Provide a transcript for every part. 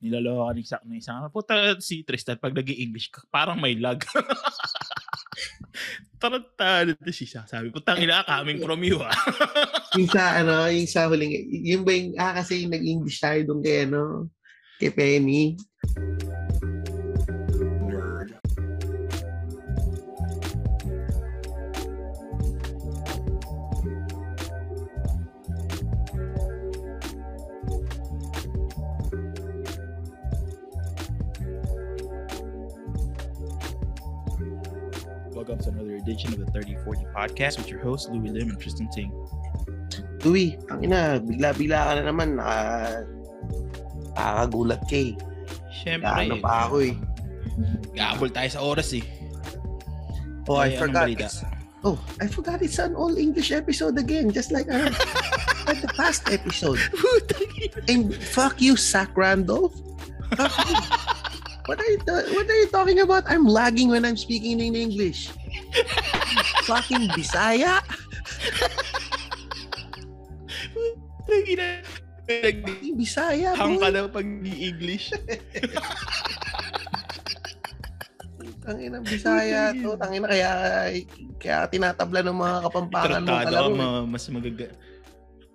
Niloloko ka ni Sak na isang, puta si Tristan, pag nag english parang may lag. Tarantado to si Sak. Sabi, putang ina, coming from you ah. yung sa, ano, yung sa huling, yung ba yung, ah, kasi nag-English tayo doon kay, ano, kay Penny. Welcome to another edition of the 3040 podcast with your host, Louis Lim and Tristan Ting. Louis, ang ina, bigla-bigla ka na naman, naka, nakakagulat ka eh. Siyempre. Ano pa ako eh. Gabol tayo sa oras eh. Oh, I Ay, anong forgot. It's, oh, I forgot it's an all English episode again, just like our, like the past episode. And fuck you, Zach Randolph. What are you ta- What are you talking about? I'm lagging when I'm speaking in English. Fucking Bisaya. Putang ina. Nag- Fucking Bisaya, boy. daw pag english Tangina Bisaya to. Tangina kaya kaya tinatabla ng mga kapampangan mo eh. ma- mas magaga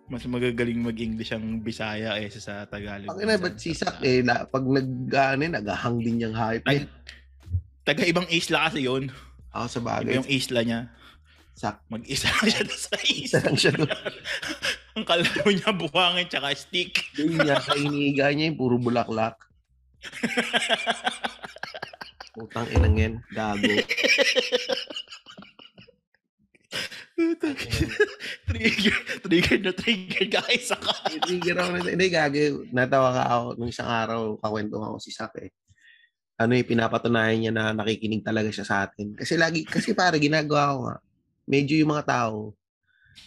mas magagaling mag-English ang Bisaya kaysa sa Tagalog. Tangina, ba't si Zach eh, na, pag nag, ano, eh, naghahang din yung hype. Nag- Taga ibang isla kasi yun. Ako sa Iba bagay. yung isla niya. Zach, Mag-isa lang siya sa isla. lang siya doon. ang kalaro niya buhangin tsaka stick. Yun niya, sa iniiga niya yung puro bulaklak. Utang inang yan, gago. trigger, trigger na trigger ka isa ka. Trigger ako na, hindi gago. Natawa ka ako nung isang araw, kakwento ako si Zach eh. Ano yung pinapatunayan niya na nakikinig talaga siya sa atin. Kasi lagi, kasi pare, ginagawa ko nga. Medyo yung mga tao,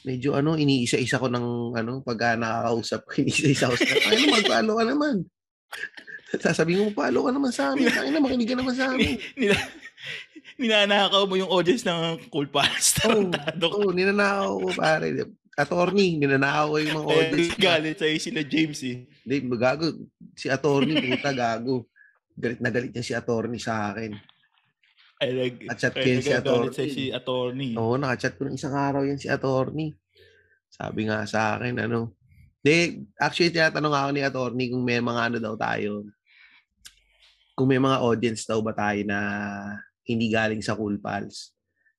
medyo ano, iniisa-isa ko ng ano, pag uh, nakakausap ko, iniisa-isa ko sa ano, mag-follow ka naman. Sasabihin mo, follow ka naman sa amin. Ay na, makinig ka naman sa amin. Nila, ninanakaw mo yung audience ng Cool Pals. Oo, ka. oh, ninanakaw ko pare. Attorney, ninanakaw ko yung mga Eh, audience. galit sa'yo sila James eh. Hindi, gago. Si attorney, puta, gago. Galit na galit niya si attorney sa akin. Ay, nag, At-chat ay, kayo si attorney. si attorney. Oo, nakachat ko ng isang araw yan si attorney. Sabi nga sa akin, ano. De, actually, tinatanong ako ni attorney kung may mga ano daw tayo. Kung may mga audience daw ba tayo na hindi galing sa Cool Pals.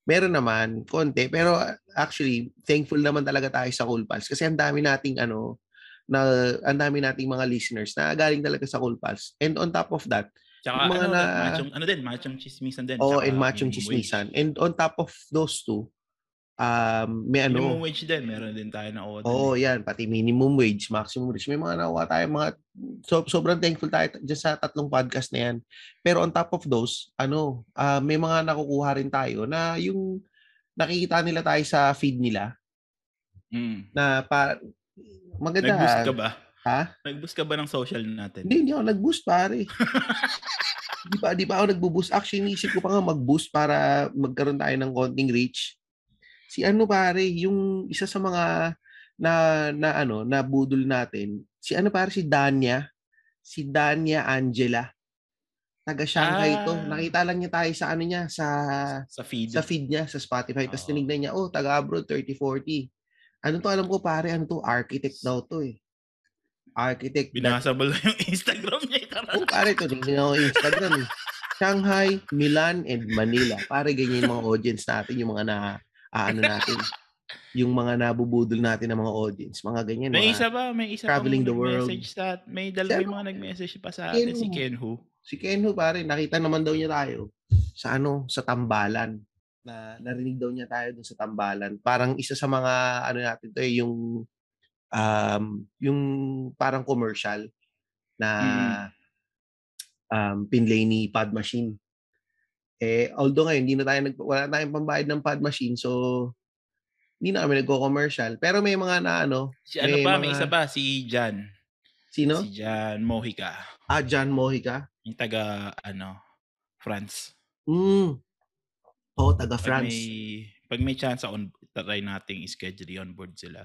Meron naman, konti. Pero actually, thankful naman talaga tayo sa Cool Pals. Kasi ang dami nating ano, na ang dami nating mga listeners na galing talaga sa Cool Pals. And on top of that, Tsaka mga ano, na- machong, ano din, machong chismisan din. oh, and machong minimum chismisan. wage. And on top of those two, um, may Minimum ano, wage din, meron din tayo na order. Oo, yan. Pati minimum wage, maximum wage. May mga nakuha tayo, mga, so, sobrang thankful tayo dyan sa tatlong podcast na yan. Pero on top of those, ano, ah, may mga nakukuha rin tayo na yung nakikita nila tayo sa feed nila Mm. na pa, maganda. Nag-boost ka ba? Ha? Nag-boost ka ba ng social natin? Hindi, hindi ako nag-boost, pare. di pa, di pa ako nagbo-boost. Actually, iniisip ko pa nga mag-boost para magkaroon tayo ng konting reach. Si ano pare, yung isa sa mga na na ano, na budol natin. Si ano pare si Danya, si Danya Angela. Taga Shanghai Ah. to. Nakita lang niya tayo sa ano niya sa Sa feed. sa feed niya sa Spotify. Tapos Oo. tinignan niya, oh, taga abroad 3040. Ano to alam ko pare, ano to architect daw to eh. Architect. Binasa mo lang yung Instagram niya. Tara. Oh, pare, ito din yung Instagram eh. Shanghai, Milan, and Manila. Pare, ganyan yung mga audience natin, yung mga na, ah, ano natin, yung mga nabubudol natin ng mga audience. Mga ganyan. May mga, isa ba? May isa Traveling pa the world. message sa may dalawa Sino? mga nag-message pa sa atin si Sino? Ken Hu. Si Kenho, pare, nakita naman daw niya tayo sa ano, sa tambalan. Na narinig daw niya tayo dun sa tambalan. Parang isa sa mga ano natin to eh, yung um, yung parang commercial na um, pinlay ni Pad Machine. Eh, although ngayon, hindi na tayo nag, wala tayong pambayad ng Pad Machine, so hindi na kami nagko-commercial. Pero may mga na ano, Si ano May pa, may mga- isa pa si Jan. sino? Si Jan Mojica. Ah, John Mojica. Yung taga ano, France. Mm. Oo, taga Pag may pag may chance on try nating i-schedule on board sila.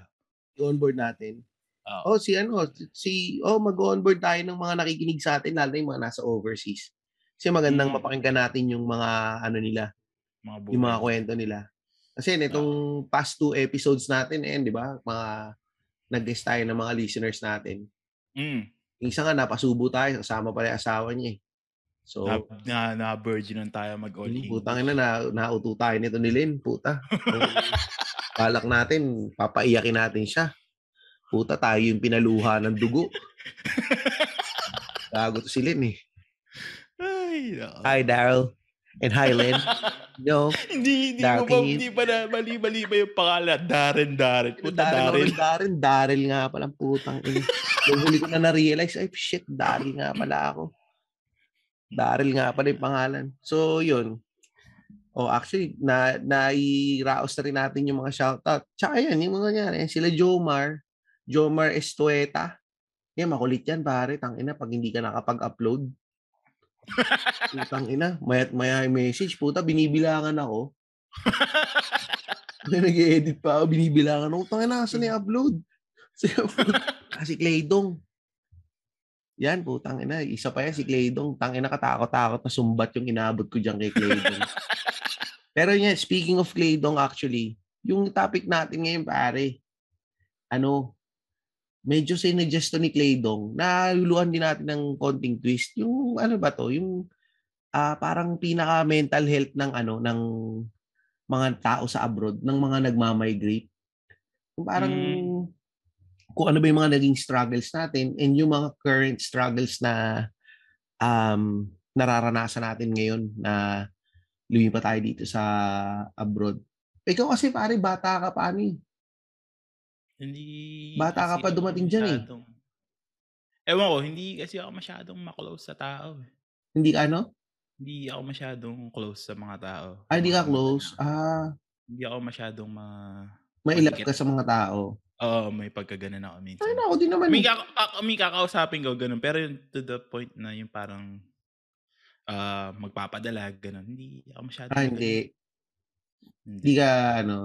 i-onboard natin. Oo. Oh, si ano, si oh mag-onboard tayo ng mga nakikinig sa atin lalo yung mga nasa overseas. Kasi magandang Mm. mapakinggan natin yung mga ano nila, Mga yung mga kwento nila. Kasi nitong past two episodes natin eh, 'di ba? Mga nag-guest tayo ng mga listeners natin. Mm. Isa nga napasubo tayo, kasama pala yung asawa niya eh. So, Na, na, na virginan tayo mag all Hmm, English. putang ina na nauto tayo nito ni Lynn, puta. Balak natin, papaiyakin natin siya. Puta tayo yung pinaluha ng dugo. Gago to si Lynn eh. Ay, nako. Hi Daryl. And hi Lynn. No. hindi, hindi mo ba, hindi pa na, mali-mali ba yung pangalan? Darren, Darren. Puta, Darren. Daryl, Daryl, Daryl nga pala putang ina. Nung huli ko na na-realize, ay shit, Daryl nga pala ako. Daryl nga pala yung pangalan. So, yun. Oh, actually, na nairaos na rin natin yung mga shoutout. Tsaka yan, yung mga nangyari. Sila Jomar, Jomar Estueta. Yan, makulit yan, pare. Tangina, pag hindi ka nakapag-upload. Putang ina, mayat maya message. Puta, binibilangan ako. Nag-edit pa ako, binibilangan ako. Tangina, nasa na upload? si Claydong. Yan, putang ina. Isa pa yan, si Claydong. Tangina, katakot-takot na sumbat yung inabot ko dyan kay Claydong. Pero yan, speaking of Claydong actually, yung topic natin ngayon, pare, ano, medyo sinuggest to ni Claydong, naluluhan din natin ng konting twist. Yung, ano ba to, yung ah, parang pinaka-mental health ng, ano, ng mga tao sa abroad, ng mga nagmamigrate. Yung parang, Mm. Kung ano ba yung mga naging struggles natin and yung mga current struggles na um, nararanasan natin ngayon na lumipat tayo dito sa abroad. Ikaw kasi pare, bata ka pa ano eh. Hindi Bata ka pa dumating dyan eh. Ewan ko, hindi kasi ako masyadong maklose sa tao. eh. Hindi ka ano? Hindi ako masyadong close sa mga tao. Ah, hindi ka close. Ah, Hindi ako masyadong ma... may ilap Matikit. ka sa mga tao. Oo, may pagkaganan ako minsan. Ay, ako din naman. May, eh. kaka- ka- may kakausapin ko, ganun. Pero yung to the point na yung parang ah magpapadala, ganun. Hindi ako masyadong... Ah, hindi. Hindi. Hindi ka, ano,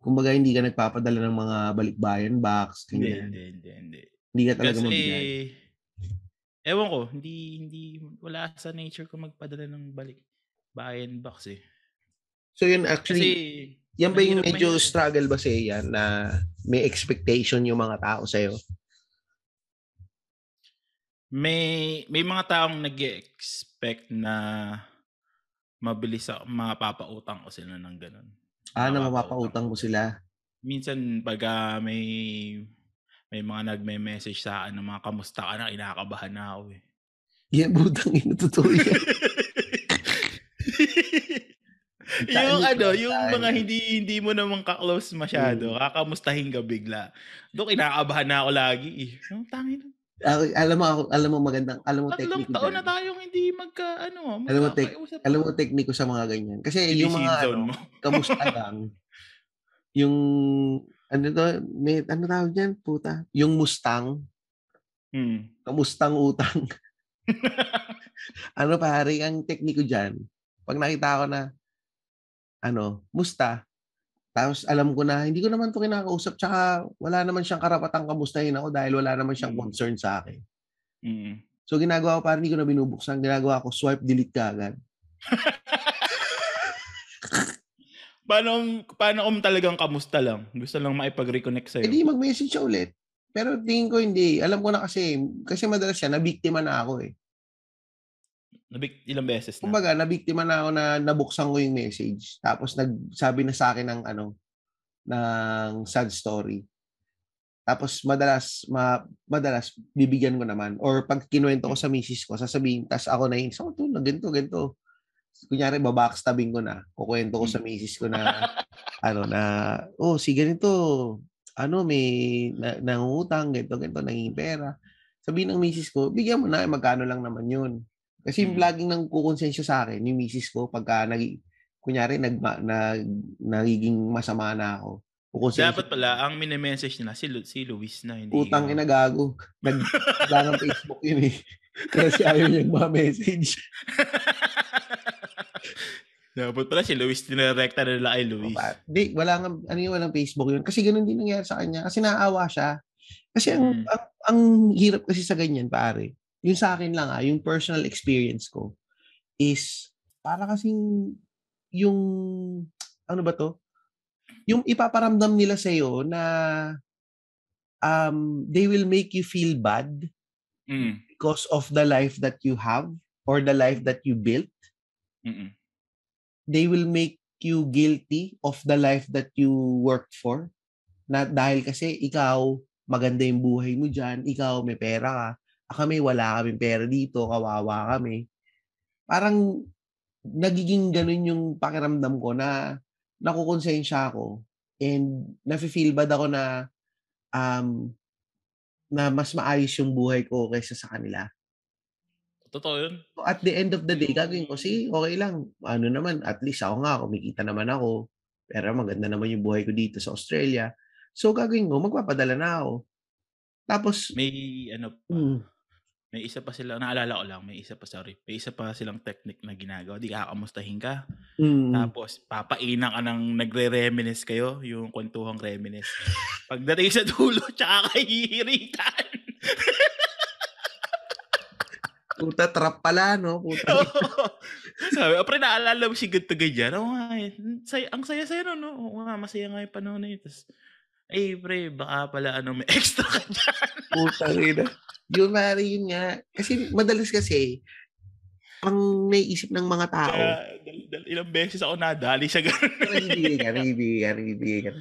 kumbaga hindi ka nagpapadala ng mga balikbayan box, Hindi, ganyan. hindi, hindi, hindi. Hindi ka talaga Kasi, mabigay. ewan ko, hindi, hindi, wala sa nature ko magpadala ng balik bayan box eh. So yun, Kasi, actually, yan ba yung medyo struggle ba sa yan na may expectation yung mga tao sa'yo? may, may mga taong nag expect na mabilis ako, mapapautang ko sila ng ganun. Ah, na Mapapautang mo sila. Minsan, pag ah, may, may mga nagme-message sa akin ng mga kamusta ka na, inakabahan na ako eh. Yan, butang ina, totoo yan. yung ano, yung mga hindi hindi mo naman ka-close masyado, Mm. kakamustahin ka bigla. Doon kinakabahan na ako lagi eh. Ang tangin. Ah, alam mo, ako- alam mo magandang, alam mo Tatlong technique taon na tayong hindi magka, ano, Alam mo, tek-. Alam mo technique ko sa mga ganyan. Kasi Hindi yung mga, ano, kamusta lang, yung, ano to, may, ano tawag dyan, puta? Yung Mustang, Hmm. kamustang utang. ano pare, ang technique ko dyan, pag nakita ko na, ano, musta, tapos alam ko na, hindi ko naman to kinakausap, tsaka wala naman siyang karapatang kamustahin ako dahil wala naman siyang Mm. concern sa akin. Mm. So ginagawa ko, parang hindi ko na binubuksan, ginagawa ko, swipe delete ka agad. Paano, paano kung talagang kamusta lang? Gusto lang maipag-reconnect sa'yo. Eh di mag-message siya ulit. Pero tingin ko hindi. Alam ko na kasi, kasi madalas siya, nabiktima na ako eh. Nabik, ilang beses na. Kumbaga, nabiktima na ako na nabuksan ko yung message. Tapos nagsabi na sa akin ng ano, ng sad story. Tapos madalas, ma, madalas bibigyan ko naman. Or pag kinuwento ko sa misis ko, sasabihin, tas ako na yun, so, to, ganito, ganito. Kunyari, babackstabbing ko na. Kukwento ko sa misis ko na, ano, na, oh, si ganito, ano, may na, nangungutang, ganito, ganito, nanging pera. Sabihin ng misis ko, bigyan mo na, magkano lang naman yun. Kasi yung Mm. laging nang kukonsensya sa akin, yung misis ko, pagka nag, kunyari, nag, nag, nagiging masama na ako. Kukonsensya. Dapat pala, ang mini-message nila, si, Lu- si Luis na. Hindi Utang ina gago. Nag, ng Facebook yun eh. Kasi ayaw niyang ma-message. Dapat pala si Luis, tinirekta nila kay Luis. Pa- Di, wala nga, ano yun, walang Facebook yun. Kasi ganun din nangyari sa kanya. Kasi naawa siya. Kasi ang, Mm. ang, ang hirap kasi sa ganyan, pare. Yung sa akin lang, ah, yung personal experience ko is para kasing yung ano ba to? Yung ipaparamdam nila sa na um they will make you feel bad Mm. because of the life that you have or the life that you built. Mm. They will make you guilty of the life that you worked for. Na dahil kasi ikaw maganda yung buhay mo diyan, ikaw may pera ka, kami wala kaming pera dito, kawawa kami. Parang nagiging ganun yung pakiramdam ko na nakukonsensya ako and nafe-feel bad ako na um na mas maayos yung buhay ko kaysa sa kanila. Totoo yun. So at the end of the day, gagawin ko, sige, okay lang. Ano naman, at least ako nga, kumikita naman ako. Pero maganda naman yung buhay ko dito sa Australia. So gagawin ko, magpapadala na ako. Tapos, May ano pa, mm, may isa pa sila, naalala ko lang, may isa pa, sorry, may isa pa silang technique na ginagawa. Di kakamustahin ka. mm, Tapos, papainan ka ng nagre-reminisce kayo, yung kwentuhang reminisce. Pagdating sa dulo, tsaka kahihiritan. puta trap pala, no? Puta. Sabi, oh, pre, naalala mo si ganito ganyan. Oo nga, eh. Say, ang saya-saya no, no? Oo nga, masaya nga yung panahon na yun. Tapos, ay, pre, baka pala, ano, may extra ka dyan. Puta rin. Yun, mari, yun nga. Kasi, madalas kasi, ang naiisip ng mga tao, Kaya, dal, dal, ilang beses ako nadali sa ganun. nagbibigay ka, nagbibigay ka, nagbibigay ka.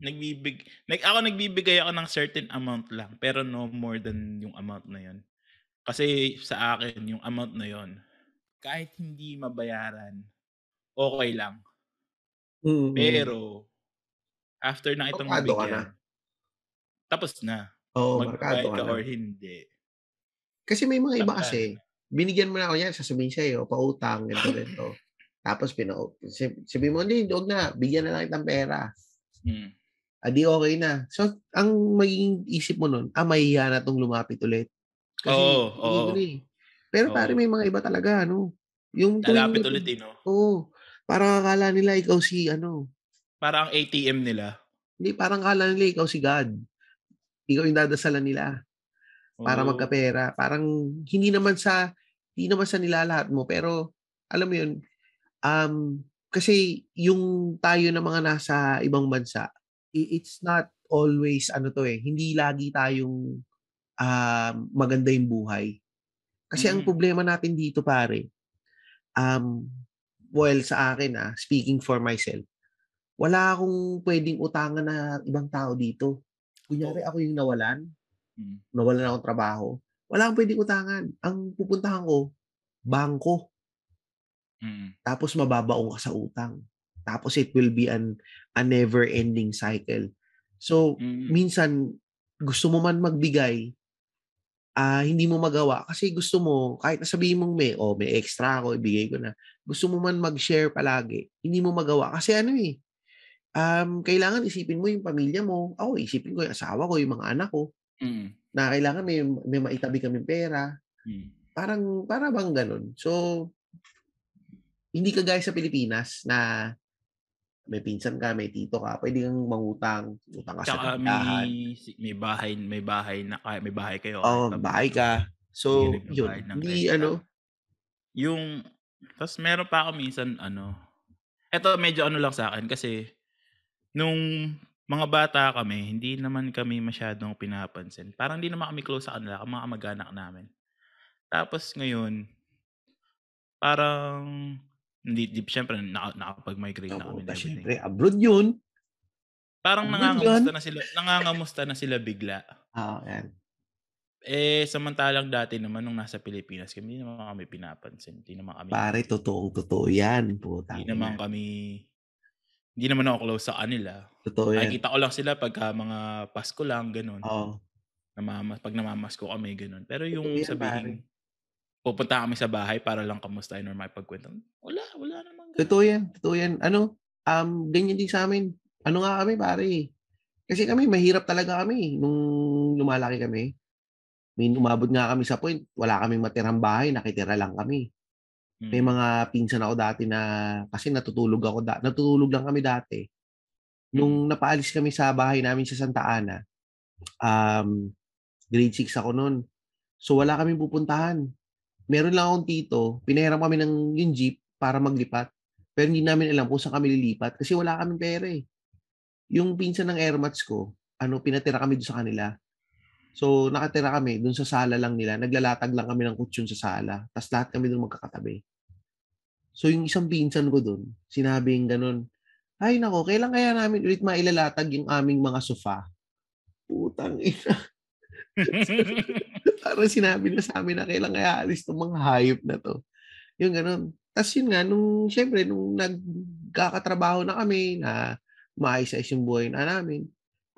nagbibig, nag, ako nagbibigay ako ng certain amount lang, pero no more than yung amount na yun. Kasi sa akin, yung amount na yun, kahit hindi mabayaran, okay lang. Mm, Pero, after na itong Markado ka mabigyan, tapos na. Oo, markado Magbayad ka na. or hindi. Kasi may mga iba kasi, binigyan mo na ako yan, sasabihin sa'yo, pautang, ganito, ganito. Tapos, pina, sabi mo, hindi, huwag na, bigyan na lang kitang pera. Mm. Adi okay na. So, ang magiging isip mo nun, ah, mahihiya na itong lumapit ulit. Kasi, Oo, hindi oo. na eh. Pero Oo. pare, may mga iba talaga, ano, yung Lalapit ulit eh, no? Oo. Parang akala nila ikaw si, ano, Para ang ATM nila. hindi, parang akala nila ikaw si God. Ikaw yung dadasalan nila. para Oo. magkapera. Parang hindi naman sa hindi naman sa nilalahat mo pero alam mo yun um kasi yung tayo na mga nasa ibang bansa it's not always ano to eh hindi lagi tayong um maganda yung buhay. Kasi ang Mm. problema natin dito pare um well sa akin ah speaking for myself wala akong pwedeng utangan na ibang tao dito. Kunyari ako yung nawalan, Mm. nawalan akong trabaho, wala akong pwedeng utangan. Ang pupuntahan ko, bangko. Mm. Tapos mababaong ka sa utang. Tapos it will be an a never-ending cycle. So, Mm. minsan, gusto mo man magbigay, ah hindi mo magawa. Kasi gusto mo, kahit sabihin mong may, oh, may extra ako, ibigay ko na. Gusto mo man mag-share palagi, hindi mo magawa. Kasi ano eh, um, kailangan isipin mo yung pamilya mo. Ako, isipin ko yung asawa ko, yung mga anak ko Mm. na kailangan may, may maitabi kami pera. Mm. Parang, para bang ganun. So, hindi ka gaya sa Pilipinas na may pinsan ka, may tito ka, pwede kang mangutang, utang ka sa tindahan. may, may bahay, may bahay na kaya may bahay kayo. Oo, kahit bahay ka. So, yun. Hindi, ano, Yung, tapos meron pa ako minsan, ano, eto medyo ano lang sa akin kasi, nung mga bata kami, hindi naman kami masyadong pinapansin. Parang hindi naman kami close sa kanila, mga kamag-anak namin. Tapos ngayon, parang, hindi, di, syempre, naka, nakapag-migrate na kami. everything. syempre, abroad yun. Parang abroad nangangamusta yun. na sila, nangangamusta na sila bigla. Ah, yan. Eh, samantalang dati naman nung nasa Pilipinas kami, hindi naman kami pinapansin. Hindi naman kami, Pare, totoong totoo yan. Puta. hindi naman kami, hindi naman ako close sa kanila. Totoo yan. Nakikita ko lang sila pagka mga Pasko lang, ganun. Oo. Namama, pag namamasko kami, ganun. Pero yung Totoo yan, sabihin, pupunta kami sa bahay para lang kamustahin or makipagkwento. Wala, wala naman ganun. Totoo yan. Totoo yan. Ano, um, ganyan din sa amin. Ano nga kami, pare. Kasi kami, mahirap talaga kami nung lumalaki kami. May umabot nga kami sa point, wala kaming matirang bahay, nakitira lang kami. May Mm. mga pinsan ako dati na, kasi natutulog ako, da, natutulog lang kami dati. Nung napaalis kami sa bahay namin sa Santa Ana, um, grade 6 ako noon. So wala kaming pupuntahan. Meron lang akong tito, pinahiram kami ng yung jeep para maglipat. Pero hindi namin alam kung saan kami lilipat kasi wala kaming pera eh. Yung pinsan ng airmats ko, ano, pinatira kami doon sa kanila. So, nakatira kami doon sa sala lang nila. Naglalatag lang kami ng kutsyon sa sala. Tapos lahat kami doon magkakatabi. So, yung isang pinsan ko doon, sinabing ganun, ay nako, kailan kaya namin ulit mailalatag yung aming mga sofa? Putang ina. Parang sinabi na sa amin na kailan kaya alis tong mga hayop na to. Yung ganun. Tapos yun nga, nung, syempre, nung nagkakatrabaho na kami, na maayos-ayos yung buhay na namin,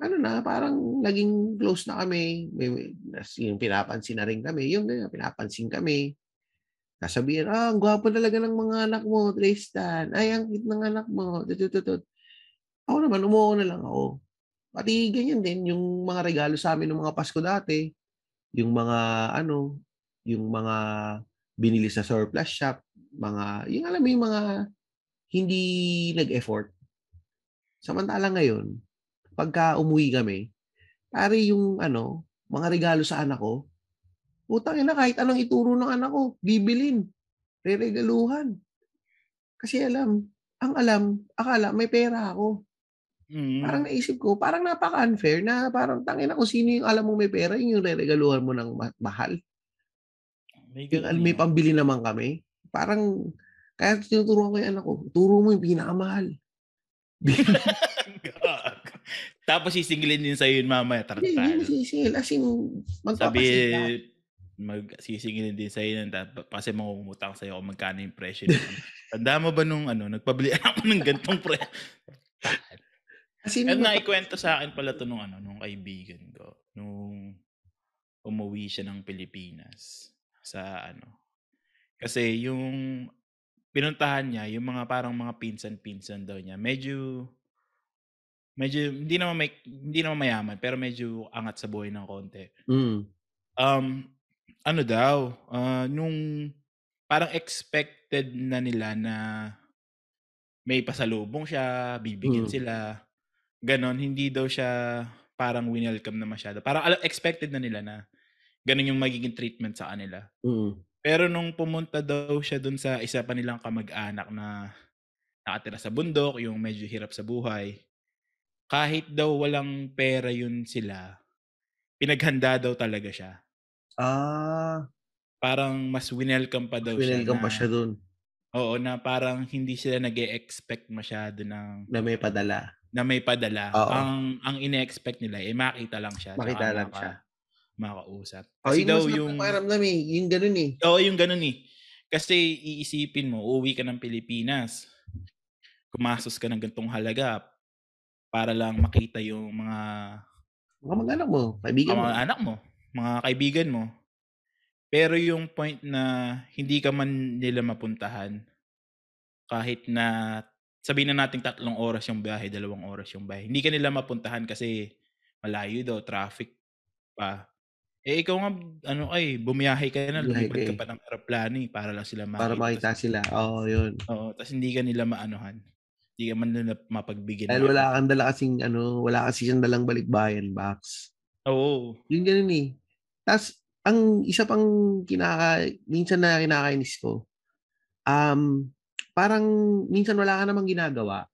ano na, parang naging close na kami. May, may, yung pinapansin na rin kami. Yung ganyan, pinapansin kami. Sasabihin, ah, ang gwapo talaga ng mga anak mo, Tristan. Ay, ang cute ng anak mo. Tutututut. Ako naman, umuo na lang ako. Pati ganyan din, yung mga regalo sa amin ng mga Pasko dati, yung mga, ano, yung mga binili sa surplus shop, mga, yung alam mo yung mga hindi nag-effort. Samantala ngayon, pagka umuwi kami, pare yung ano, mga regalo sa anak ko, putang ina kahit anong ituro ng anak ko, bibilin, reregaluhan. Kasi alam, ang alam, akala may pera ako. Mm. Parang naisip ko, parang napaka-unfair na parang tangina kung sino yung alam mo may pera, yun yung reregaluhan mo ng ma- mahal. May Yung, may pambili naman kami. Parang, kaya tinuturuan ko yung anak ko, turo mo yung pinakamahal. Tapos sisingilin din sa'yo yun mamaya, Hindi, hindi mo tartal. sisingil. As in, Sabi, magpapasit ka. mag sisingilin din sa'yo tap- kasi mangungutang sa'yo kung magkano yung presyo. Tanda mo ba nung ano, nagpabili ako ng gantong pre... As in, At naikwento sa akin pala to nung ano, nung kaibigan ko. Nung umuwi siya ng Pilipinas sa ano. Kasi yung pinuntahan niya, yung mga parang mga pinsan-pinsan daw niya, medyo medyo hindi naman may hindi naman mayaman, pero medyo angat sa buhay ng konti. Mm. Um ano daw, ah, nung parang expected na nila na may pasalubong siya, bibigyan Mm. sila. Ganon, hindi daw siya parang winelcome na masyado. Parang expected na nila na ganon yung magiging treatment sa kanila. Mm. Pero nung pumunta daw siya dun sa isa pa nilang kamag-anak na nakatira sa bundok, yung medyo hirap sa buhay, kahit daw walang pera yun sila, pinaghanda daw talaga siya. Ah, Parang mas winelcome pa daw siya. winelcome pa siya dun Oo, na parang hindi sila nag expect masyado ng na may padala. na may padala. Oo. Ang ang ine-expect nila eh makita lang siya. Makita lang maka- siya. Makausap. Oh, Kasi yun daw mas yung pakiramdam eh. Yung ganun eh. Oo, yung ganun eh. Kasi iisipin mo, uuwi ka ng Pilipinas. Kumastos ka ng gantong halaga para lang makita yung mga Mga mag-anak mo, kaibigan mo. mga anak mo, mga kaibigan mo. Pero yung point na hindi ka man nila mapuntahan, kahit na sabihin na natin tatlong oras yung biyahe, dalawang oras yung biyahe, hindi ka nila mapuntahan kasi malayo daw, traffic pa. Eh ikaw nga, ano ay, bumiyahe ka na, lumipad ka pa ng aeroplano eh, para lang sila makita. Para makita sila. Oo, yun. Oo, tapos hindi ka nila maanuhan. Hindi ka man nila mapagbigyan. Dahil wala kang dala kasing ano, wala kasi siyang dalang balikbayan box. Oo. Yung ganun eh. Tapos, ang isa pang kinaka, minsan na kinakainis ko, um, parang minsan wala ka namang ginagawa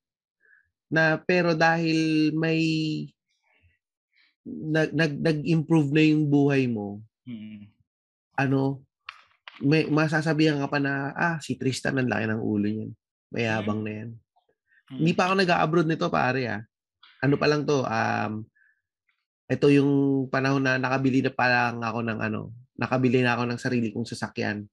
na pero dahil may nag, nag, nag-improve na yung buhay mo, Mm. ano, may masasabihan ka pa na, ah, si Tristan, ang laki ng ulo niyan. Mayabang na yan. Mm. Hindi pa ako nag-abroad nito, pare, ah. Ano pa lang to, um, ito yung panahon na nakabili na pa lang ako ng ano, nakabili na ako ng sarili kong sasakyan.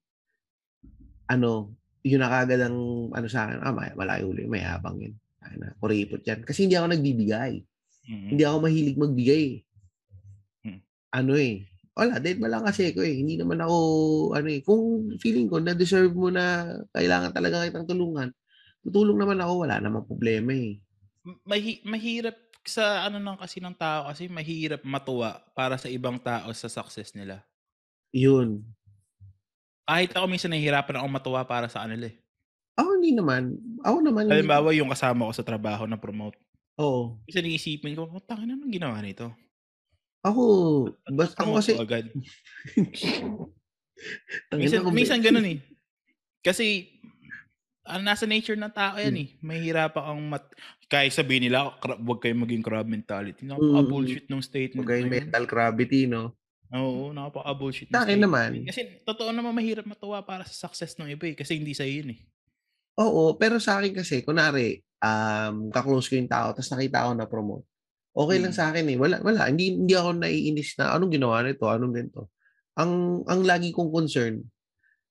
Ano, yun na kagad ang ano sa akin, ah, may- malayo ulit, may habang yun. Ay na, kuripot yan. Kasi hindi ako nagbibigay. Mm. Hindi ako mahilig magbigay. eh. Hmm. Ano eh, wala, dead ba lang kasi ko eh. Hindi naman ako, ano eh, kung feeling ko na deserve mo na kailangan talaga kitang tulungan, tutulong naman ako, wala namang problema eh. Mahi- mahirap sa ano nang kasi ng tao kasi mahirap matuwa para sa ibang tao sa success nila. Yun. Kahit ako minsan nahihirapan ako matuwa para sa kanila eh. Ako hindi naman. Ako naman. Halimbawa yung kasama ko sa trabaho na promote. Oo. Kasi naisipin ko, oh, tangin na ginawa nito. Ako, bas, ako kasi, agad. Minsan, minsan ganun eh. Kasi, ah, nasa nature ng tao yan Hmm. eh. Mahihirapan kang mat... Kaya sabihin nila, "Cra- huwag kayo maging crab mentality. Napaka-bullshit ng statement Hmm. Huwag kayong mental gravity, no? Oo, napaka-bullshit Sa akin naman. Kasi totoo naman mahirap matuwa para sa success ng iba eh. Kasi hindi sa'yo yun eh. Oo, pero sa akin kasi, kunwari, um, kaklose ko yung tao, tapos nakita ko na promote. Okay lang Mm. sa akin eh. Wala, wala. Hindi, hindi ako naiinis na anong ginawa nito, anong ganito. Ang, ang lagi kong concern,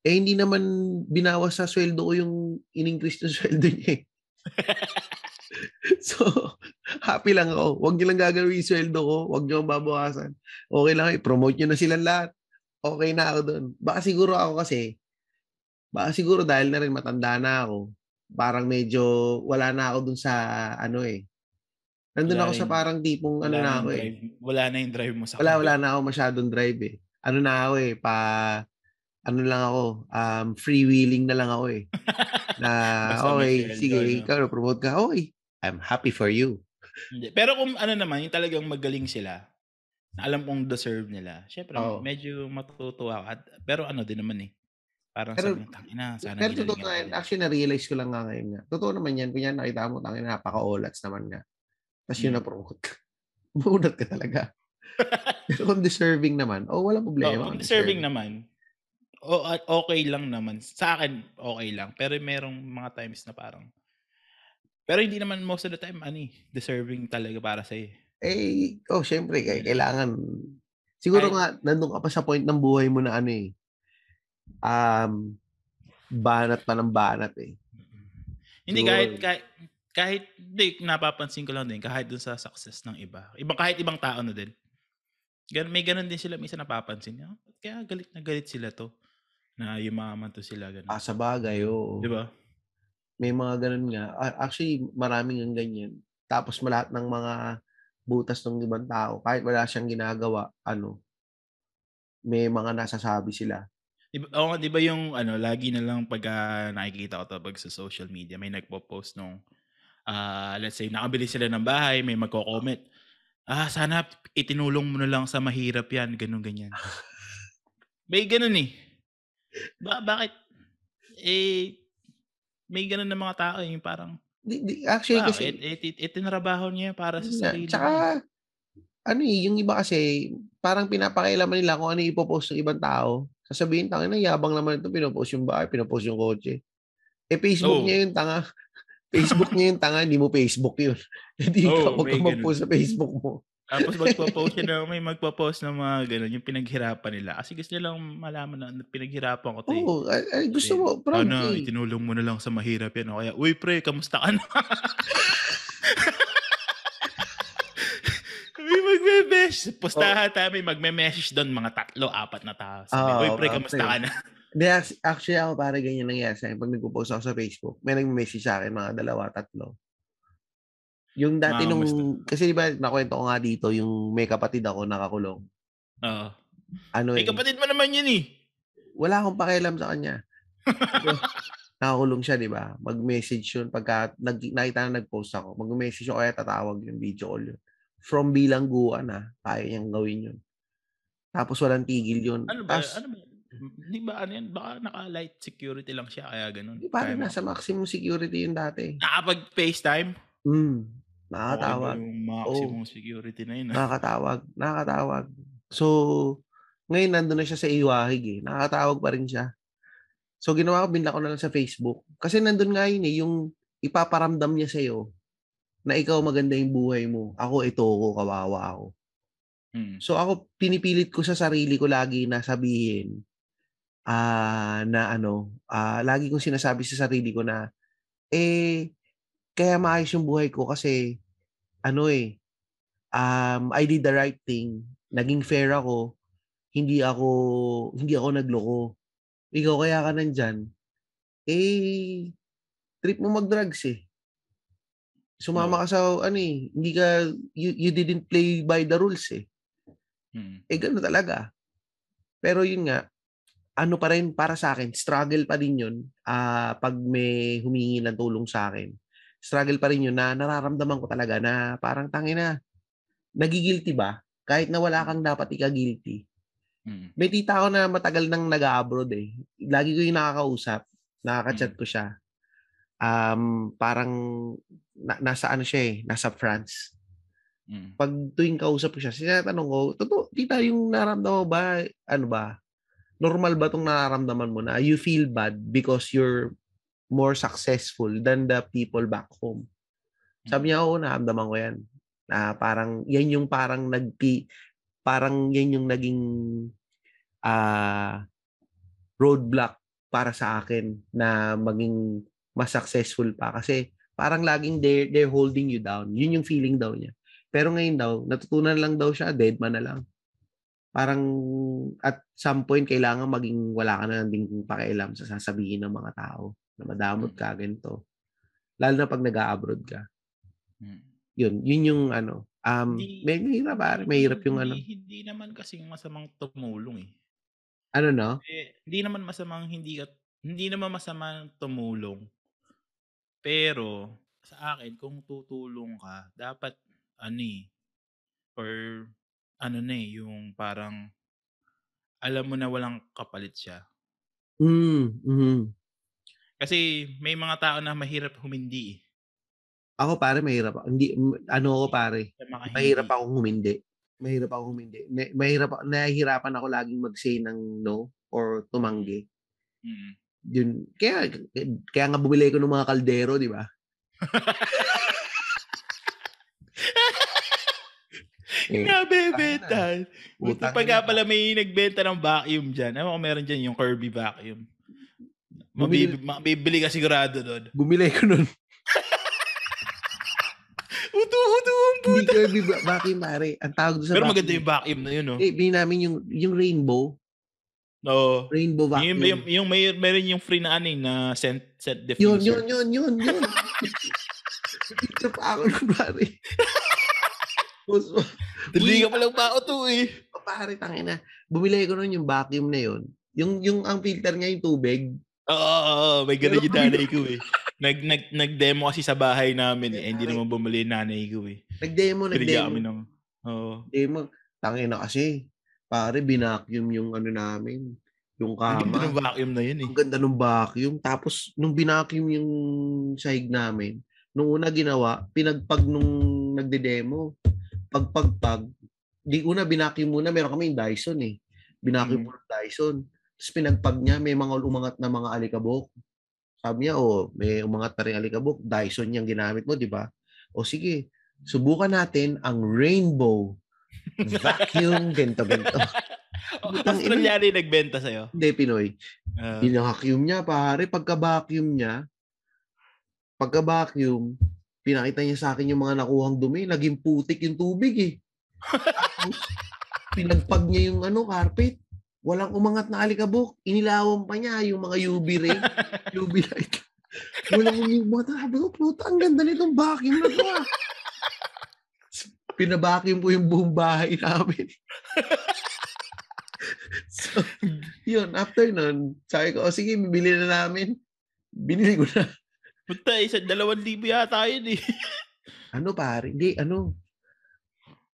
eh hindi naman binawas sa sweldo ko yung in-increase ng sweldo niya eh. so, happy lang ako. Huwag niyo lang gagawin yung sweldo ko. Huwag niyo babawasan. Okay lang, i-promote niyo na silang lahat. Okay na ako doon. Baka siguro ako kasi, baka siguro dahil na rin matanda na ako, parang medyo wala na ako dun sa ano eh. Nandun Wala ako sa parang tipong ano na ako eh. drive. Wala na yung drive mo sa Wala, kanila. wala na ako masyadong drive eh. Ano na ako eh, pa, ano lang ako, um, freewheeling na lang ako eh. Na, okay, sige, no? ikaw na-promote ka, okay. I'm happy for you. Hindi. Pero kung ano naman, yung talagang magaling sila, na alam kong deserve nila, syempre, Oo. medyo matutuwa ka. Pero ano din naman eh. Parang Pero- sabi tangina, sana Pero totoo na ko yan, nila." actually na-realize ko lang nga ngayon nga. Totoo naman yan, kunya nakita mo, tangin napaka-olats naman nga. Tapos yun Mm. na-promote ka. Ka talaga. Pero kung deserving naman, oh, wala problema. Oo, kung deserving naman, o, okay lang naman. Sa akin, okay lang. Pero merong mga times na parang, pero hindi naman most of the time, ano eh, deserving talaga para sa'yo. Eh, oh, syempre, kailangan. Siguro Kahit- nga, nandun ka pa sa point ng buhay mo na ano eh. Um, banat pa ng banat eh. Hindi kahit kahit kahit hindi napapansin ko lang din kahit dun sa success ng iba. Ibang kahit ibang tao na din. Gan may ganun din sila minsan napapansin. Ah, kaya galit na galit sila to na yumaman to sila ganun. Ah, sa bagay, oo. Di ba? May mga ganun nga. Ah, Actually, maraming ang ganyan. Tapos malahat ng mga butas ng ibang tao, kahit wala siyang ginagawa, ano, may mga nasasabi sila. Di ba, oo nga, di ba yung ano, lagi na lang pag ah, nakikita ko to pag sa social media, may nagpo-post nung ah, let's say nakabili sila ng bahay, may magko-comment. Ah, sana itinulong mo na lang sa mahirap yan, ganun ganyan. may ganun eh. Ba bakit eh may ganun na mga tao eh, yung parang Di, di, actually, wow, kasi, it, it, it, itinrabaho niya para sa nga. sarili Tsaka, niya. ano eh, yung iba kasi, parang pinapakailaman nila kung ano yung ipopost ng ibang tao. Sasabihin, tanga na, yabang naman ito, pinopost yung bahay, pinopost yung kotse. Eh, Facebook Oo. niya yung tanga. Facebook niya yung tanga, hindi mo Facebook yun. Hindi Oo, ka, huwag ka mag-post sa Facebook mo. Tapos magpo-post siya na may magpo-post ng mga ganun, yung pinaghirapan nila. Kasi gusto nilang malaman na pinaghirapan ko to eh. Oo, ay, ay, gusto mo, proud ano, eh. itinulong mo na lang sa mahirap yan. O kaya, uy pre, kamusta ka na? may magme-message. Postahan tayo, may magme-message doon, mga tatlo, apat na tao. Sabi, Oo, uy pre, kamusta ka na? Hindi, ac- actually ako para ganyan nangyayari sa akin. Pag nagpo-post ako sa Facebook, may nag-message sa akin, mga dalawa, tatlo. Yung dati nung, kasi di ba, nakwento ko nga dito, yung may kapatid ako nakakulong. Oo. Ano May eh, kapatid mo naman yun eh. wala akong pakialam sa kanya. Pero, nakakulong siya, di ba? Mag-message yun pagka nag, nakita na nag-post ako. Mag-message yun, kaya tatawag yung video call yun. From bilangguan na, kaya niyang gawin yun. Tapos walang tigil yun. Ano ba? Tapos, ano ba? Hindi ba ano yan? Baka naka-light security lang siya, kaya ganun. di parang Kaya mo- nasa maximum security yun dati. Nakapag-FaceTime? Hmm. Okay Nakakatawag. ba yung maximum security na yun? ah? Nakakatawag. Nakakatawag. So, ngayon nandun na siya sa iwahig eh. Nakakatawag pa rin siya. So, ginawa ko, binla ko na lang sa Facebook. Kasi nandun nga yun eh, yung ipaparamdam niya sa'yo na ikaw maganda yung buhay mo. Ako, ito ko, kawawa ako. Hmm. So, ako, pinipilit ko sa sarili ko lagi na sabihin ah na ano, ah lagi kong sinasabi sa sarili ko na, eh, kaya maayos yung buhay ko kasi, ano eh, um, I did the right thing. Naging fair ako. Hindi ako, hindi ako nagloko. Ikaw kaya ka nandyan. Eh, trip mo mag-drugs eh. Sumama ka sa, ano eh, hindi ka, you, you didn't play by the rules eh. Hmm. Eh, gano'n talaga. Pero yun nga, ano pa rin para sa akin, struggle pa din yun ah, pag may humingi ng tulong sa akin. Struggle pa rin yun na nararamdaman ko talaga na parang tangina, nagigilty ba? kahit na wala kang dapat ika-guilty. Mm. May tita ako na matagal nang nag-abroad eh. Lagi ko yung nakakausap. Nakaka-chat ko siya. Um, parang na, nasa ano siya eh, nasa France. Mm. Pag tuwing kausap ko siya, sinatanong ko, totoo, tita, yung naramdaman mo ba, ano ba, normal ba tong nararamdaman mo na you feel bad because you're more successful than the people back home? Sabi niya, oo, naramdaman ko yan. Na parang, yan yung parang nagpi, parang yan yung naging ah roadblock para sa akin na maging mas successful pa kasi parang laging they're, they're holding you down. Yun yung feeling daw niya. Pero ngayon daw, natutunan lang daw siya, dead man na lang. Parang at some point, kailangan maging wala ka na ding pakialam sa sasabihin ng mga tao na madamot ka, ganito. Lalo na pag nag-abroad ka. Mm. Yun, yun yung ano. Um, Hindi- may mahirap, pare. Mahirap yung ano. hindi, naman kasing masamang tumulong eh. Ano no? eh. Hindi naman masamang hindi ka, hindi naman masamang tumulong. Pero sa akin kung tutulong ka, dapat ano eh, or ano na eh, yung parang alam mo na walang kapalit siya. Mm, mhm. Kasi may mga tao na mahirap humindi. Ako pare, mahirap. ako. Hindi, ano ako pare, mahirap akong humindi. Mahirap akong humindi. Mahirap, ako- nahihirapan ako laging mag-say ng no or tumanggi. Mm. Yun, kaya, kaya nga bumili ko ng mga kaldero, di ba? Eh, Nabebenta. Buti ina. nga pala may nagbenta ng vacuum dyan. Ewan ko meron dyan yung Kirby vacuum. Mabibili, mabibili ka sigurado doon. Bumili ko nun. Uto-uto ang Hindi ko biba- vacuum pare. Ang tawag doon sa Pero maganda yung vacuum na yun, no? Eh, bili namin yung, yung rainbow. Oo. Rainbow vacuum. Yung, yung, yung may, meron yung free na ano eh, na scent, scent Yun, diffuser. yun, yun, yun, yun. Picture pa ako nun, pare. Tapos, Dali ka palang pa to eh. pare, tangina. Bumili ko nun yung vacuum na yun. Yung, yung ang filter niya yung tubig. Oo, oo, oo, may ganun yung nanay ko eh. Nag, nag, nag-demo kasi sa bahay namin eh. Hindi naman bumili yung nanay ko eh. Nag-demo, nag-demo. kami ng... Oo. Demo. Tangina kasi. Pare, binacuum yung ano namin. Yung Ang ganda ng kama. vacuum na yun eh. Ang ganda ng vacuum. Tapos, nung binacuum yung sahig namin, nung una ginawa, pinagpag nung nagde-demo. Pagpagpag, di una binacuum muna, meron kami yung Dyson eh. Binacuum Mm. mo ng Dyson. Tapos pinagpag niya, may mga umangat na mga alikabok. Sabi niya, oh, may umangat na rin alikabok. Dyson yung ginamit mo, di ba? O sige, subukan natin ang Rainbow Vacuum ganito. Oh. Australiano yung nagbenta sa'yo. Hindi, Pinoy. Ah, Binacuum niya, pare. Pagka-vacuum niya, pagka-vacuum, pinakita niya sa akin yung mga nakuhang dumi. Naging putik yung tubig eh. Tapos, pinagpag niya yung ano, carpet. Walang umangat na alikabok. Inilawan pa niya yung mga UV ray, UV light. Walang umangat. Sabi ko, puta, ang ganda nitong vacuum na to ah. Pinabacuum po yung buong bahay namin. so, yun, after nun, sabi ko, oh, sige, bibili na namin. Binili ko na. Punta, isa, dalawang libo yata yun eh. Ano pare? Hindi, ano?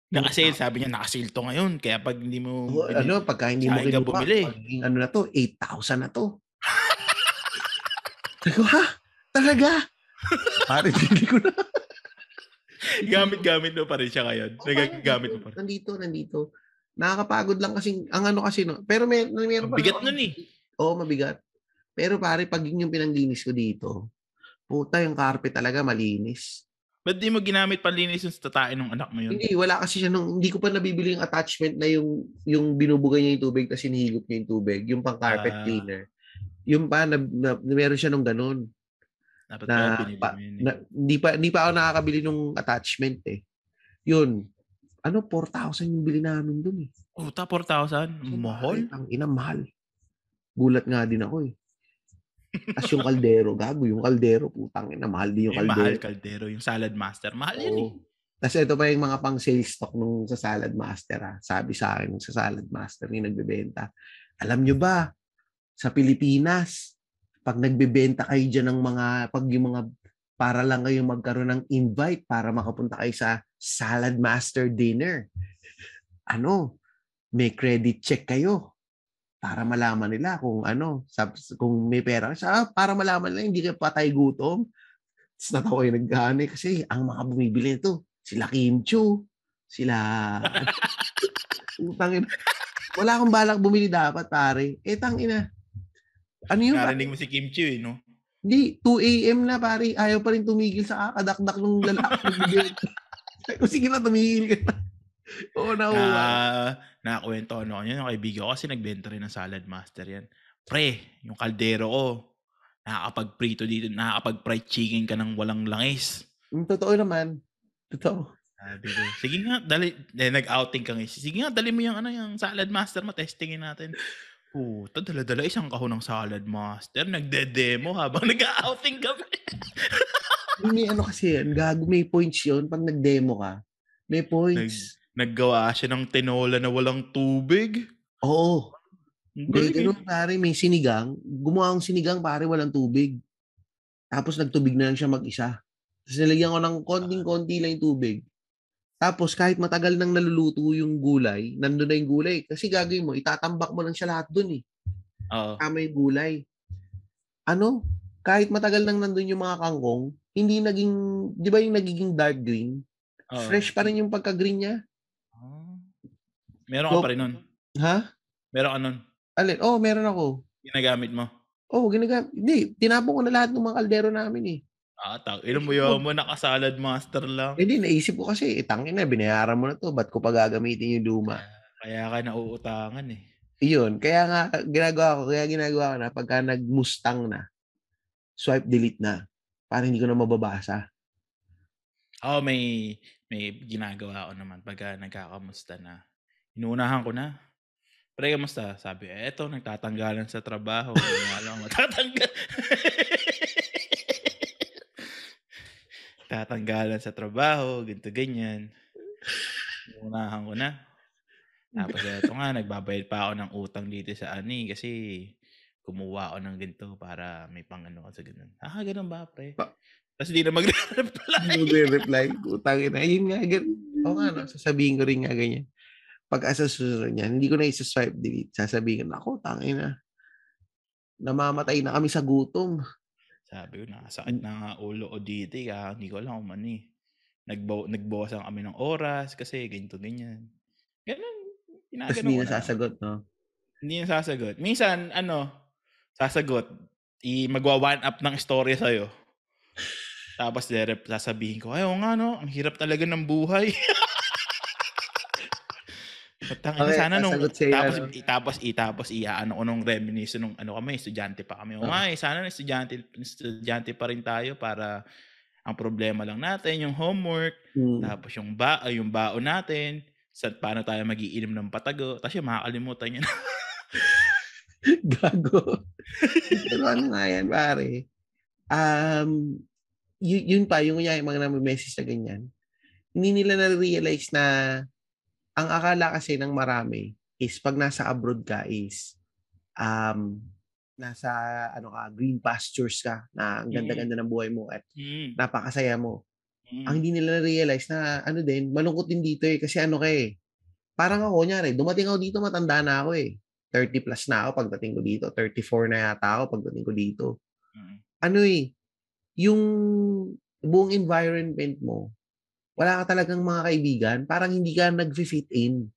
Nakasale, sabi niya, nakasale to ngayon. Kaya pag hindi mo... Oh, bili- ano, pagka hindi mo kinuha, bumili? magiging ano na to, 8,000 na to. Sabi ko, ha? Talaga? Pare, bili ko na. Gamit-gamit mo pa rin siya ngayon. Nagagamit mo pa rin. Nandito, nandito. Nakakapagod lang kasi, ang ano kasi, no, pero may, meron pa Bigat nun eh. Oo, mabigat. Pero pare, pag yun yung pinanglinis ko dito, puta, yung carpet talaga malinis. Ba't di mo ginamit panlinis yung tatain ng anak mo yun? Hindi, wala kasi siya nung, hindi ko pa nabibili yung attachment na yung, yung binubugay niya yung tubig tapos hinihigop niya yung tubig, yung pang carpet Ah. cleaner. Yung pa, na, na, meron siya nung ganun. Dapat Na, pa, eh. na, hindi, pa, hindi pa ako nakakabili nung attachment eh. Yun. Ano, 4,000 yung bili namin dun eh. Oh, ta 4,000? Mahal? Ang ina, mahal. Gulat nga din ako eh. Tapos yung kaldero, gago yung kaldero, putang ina, mahal din yung Yung kaldero. mahal kaldero, yung salad master. Mahal yun eh. Oo. Tapos ito pa yung mga pang sales stock nung sa Salad Master. Ha. Sabi sa akin sa Salad Master yung nagbebenta. Alam nyo ba, sa Pilipinas, pag nagbebenta kayo dyan ng mga, pag yung mga, para lang kayo magkaroon ng invite para makapunta kayo sa Salad Master Dinner. ano, may credit check kayo para malaman nila kung ano, kung may pera. Sa, ah, para malaman nila, hindi kayo patay gutom. Tapos natawa yung nagkani kasi ang mga bumibili nito, sila Kim Chu, sila... Utangin. Wala akong balak bumili dapat, pare. Eh, tangina. Ano yun? Narinig mo si Kim Chiu eh, no? Hindi, 2 a.m. na, pare. Ayaw pa rin tumigil sa kakadakdak ng lalaki. Sige na, tumigil ka na. Oo, Na, nauwa. nakakwento ano yun, yung kaibigan ko kasi nagbenta rin ng salad master yan. Pre, yung kaldero ko, nakakapag-prito dito, nakakapag-fried chicken ka ng walang langis. Mm, Totoo naman. Totoo. Sabi ko, sige nga, dali, eh, nag-outing ka nga. Sige nga, dali mo yung, ano, yung salad master mo, testingin natin. Puta, dala-dala isang kahon ng salad master. Nagde-demo habang nag-outing kami. May ano kasi yan, gago, may points yun. Pag nag-demo ka, may points. Naggawa siya ng tinola na walang tubig. Oo. Ang eh. ganun pare, may sinigang. Gumawa akong sinigang pare, walang tubig. Tapos nagtubig na lang siya mag-isa. Tapos nilagyan ko ng konting-konti lang yung tubig. Tapos kahit matagal nang naluluto yung gulay, nandun na yung gulay. Kasi gagawin mo, itatambak mo lang siya lahat dun eh. Oo. Tama yung gulay. Ano? Kahit matagal nang nandun yung mga kangkong, hindi naging, di ba yung nagiging dark green? Oo. Fresh pa rin yung pagka-green niya. Meron So- ka pa rin nun. Ha? Meron ka nun. Alin? Oh, meron ako. Ginagamit mo. Oh, ginagamit. Hindi, tinapon ko na lahat ng mga kaldero namin eh. Ah, tang. Ilan mo yun mo, nakasalad master lang. Eh di, naisip ko kasi, eh, tangin na, binayaran mo na to. Ba't ko pa gagamitin yung luma? Kaya ka nauutangan eh. Iyon. Kaya nga, ginagawa ko, kaya ginagawa ko na, pagka nag-mustang na, swipe delete na, para hindi ko na mababasa. Oo, may may ginagawa ko naman pagka nagkakamusta na. Inuunahan ko na. Pre, kamusta? Sabi, eh, eto, nagtatanggalan sa trabaho. Hindi matatanggal. Tatanggalan sa trabaho, ganito, ganyan. Inuunahan ko na. Tapos eto nga, nagbabayad pa ako ng utang dito sa ani kasi kumuha ako ng ganito para may pangano ko sa ganun. Ah, ganun ba, pre? Pa- Tapos hindi na magre-reply. Hindi ko reply Utangin na. Yun nga, gan- Oo nga, no? sasabihin ko rin nga ganyan. Pag asa susunod niyan, hindi ko na isa-swipe delete. Sasabihin ko, ako, tangin na. Namamatay na kami sa gutom. Sabi ko, nakasakit na nga ulo ko dito. eh, Kaya hindi ko alam kung ano eh. Nagbaw, nagbawasan kami ng oras kasi ganito, ganyan. Ganun. Tapos hindi na na. sasagot, no? Hindi na sasagot. Minsan, ano, sasagot. I, magwa one up ng story sa'yo. Tapos derep, sasabihin ko, ayaw nga no, ang hirap talaga ng buhay. Patangin Okay, sana nung tapos ano? i- tapos i tapos iaano ko nung reminisce nung ano kami estudyante pa kami. O nga eh, sana na estudyante estudyante pa rin tayo para ang problema lang natin yung homework, Hmm. tapos yung ba yung baon natin, sa paano tayo magiinom ng patago, tapos yung makakalimutan niya na. Gago. Pero ano nga yan, pare? Um, yun, yun pa, yung kunyari, mga nami-message na ganyan, hindi nila na-realize na ang akala kasi ng marami is pag nasa abroad ka is um, nasa ano ka, green pastures ka, na ang ganda-ganda ng buhay mo at Mm, napakasaya mo. mm. Ang hindi nila na-realize na ano din, malungkot din dito eh. Kasi ano ka eh. Parang ako, kunyari, dumating ako dito, matanda na ako eh. 30 plus na ako pagdating ko dito. 34 na yata ako pagdating ko dito. Mm. Ano eh, yung buong environment mo, wala ka talagang mga kaibigan, parang hindi ka nag-fit in.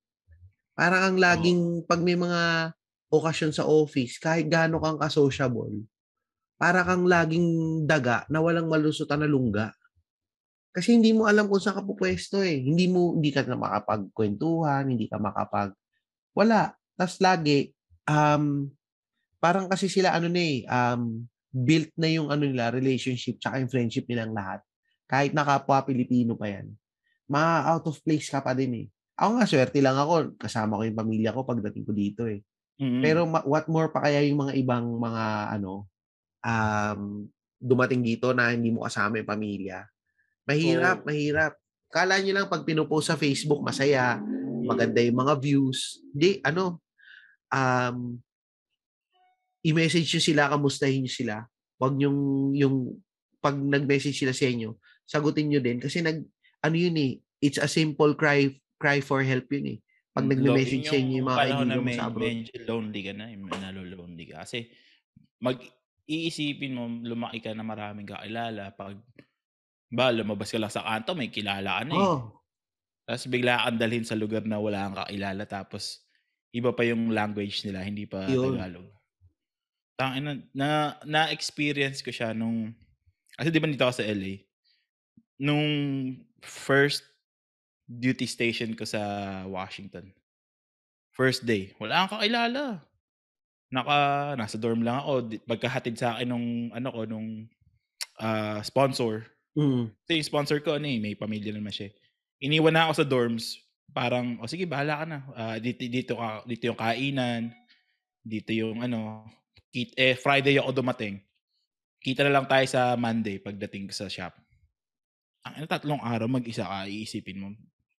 Parang ang laging, pag may mga okasyon sa office, kahit gaano kang ka-sociable, para kang laging daga na walang malusutan na lungga. Kasi hindi mo alam kung saan ka pupwesto eh. Hindi mo, hindi ka na makapagkwentuhan, hindi ka makapag, wala. Tapos lagi, um, parang kasi sila ano na eh, um, built na yung ano nila, relationship tsaka yung friendship nilang lahat. Kahit na kapwa Pilipino pa yan. Ma out of place ka pa din eh. Ako nga, swerte lang ako. Kasama ko yung pamilya ko pagdating ko dito eh. Mm. Pero ma- what more pa kaya yung mga ibang mga ano um dumating dito na hindi mo kasama yung pamilya. Mahirap, Oo. mahirap. Kala nyo lang pag pinupost sa Facebook masaya, maganda yung mga views. Hindi, ano, um, i-message nyo sila, kamustahin nyo sila. Huwag yung, yung, pag nag-message sila sa inyo, sagutin nyo din. Kasi nag, ano yun eh, it's a simple cry, cry for help yun eh. Pag lo nagme-message sa inyo yung mga na kaibigan mo sa abroad. medyo lonely ka na, nalo-lonely ka. Kasi mag iisipin mo lumaki ka na maraming kakilala 'pag halimbawa lumabas ka lang sa kanto may kilala ka na, eh. Oo. Tas bigla kang dalhin sa lugar na wala kang kakilala tapos iba pa yung language nila hindi pa Yun. Tagalog. Tangina na na-experience ko siya nung kasi 'di ba nandito ako sa LA. Nung first duty station ko sa Washington. First day, wala akong kakilala. Naka nasa dorm lang ako, pagkahatid sa'kin nung ano ko nung, ah, sponsor. Mm. Kasi yung sponsor ko ano, eh, may pamilya naman siya, eh. Iniwan na ako sa dorms, parang, "O sige bahala ka na, ah, dito dito ka dito yung kainan, dito yung ano, kit eh, Friday ako dumating. Kita na lang tayo sa Monday pagdating ko sa shop." Tangina tatlong araw mag-isa ka, iisipin mo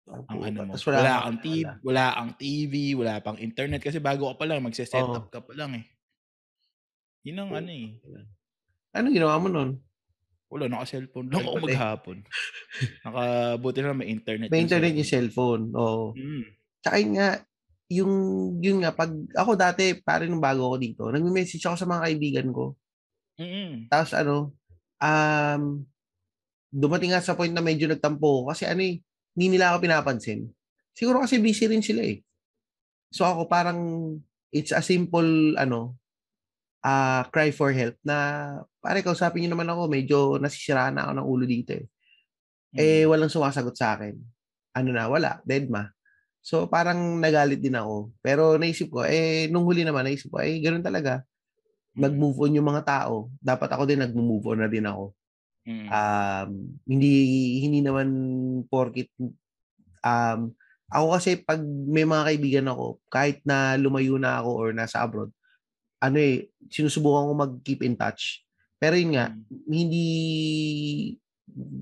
Oh, ang ano puta, mo, wala wala kang ti kakilala. wala kang TV, wala pang internet kasi bago ka pa lang magse-setup Oo. ka pa lang, eh. Yun ang ano, eh. Anong ginawa mo nun? Wala, naka-cellphone lang ako maghapon. Naka buti na may internet May yung internet yung cellphone. oo. Mm. Tsaka yun nga, yung yun nga 'pag ako dati pare nung bago ako dito, nagme-message ako sa mga kaibigan ko. Mm. Tapos ano, um, dumating nga sa point na medyo nagtampo kasi ano, eh, hindi nila ako pinapansin. Siguro kasi busy rin sila, eh. So ako parang it's a simple ano, ah, cry for help na, "Pare kausapin niyo naman ako medyo nasisiraan na ako ng ulo dito, eh." Eh, Mm. walang sumasagot sa'kin. Ano na, wala, dedma. So parang nagalit din ako. Pero naisip ko, eh, nung huli naman naisip ko, eh, gano'n talaga. Nag-move on yung mga tao. Dapat ako din nagmo-move on na din ako. Mm. Um, hindi hindi naman porket um, ako kasi 'pag may mga kaibigan ako, kahit na lumayo na ako or nasa abroad, ano, eh, sinusubukan ko mag-keep in touch. Pero yun nga, Mm. hindi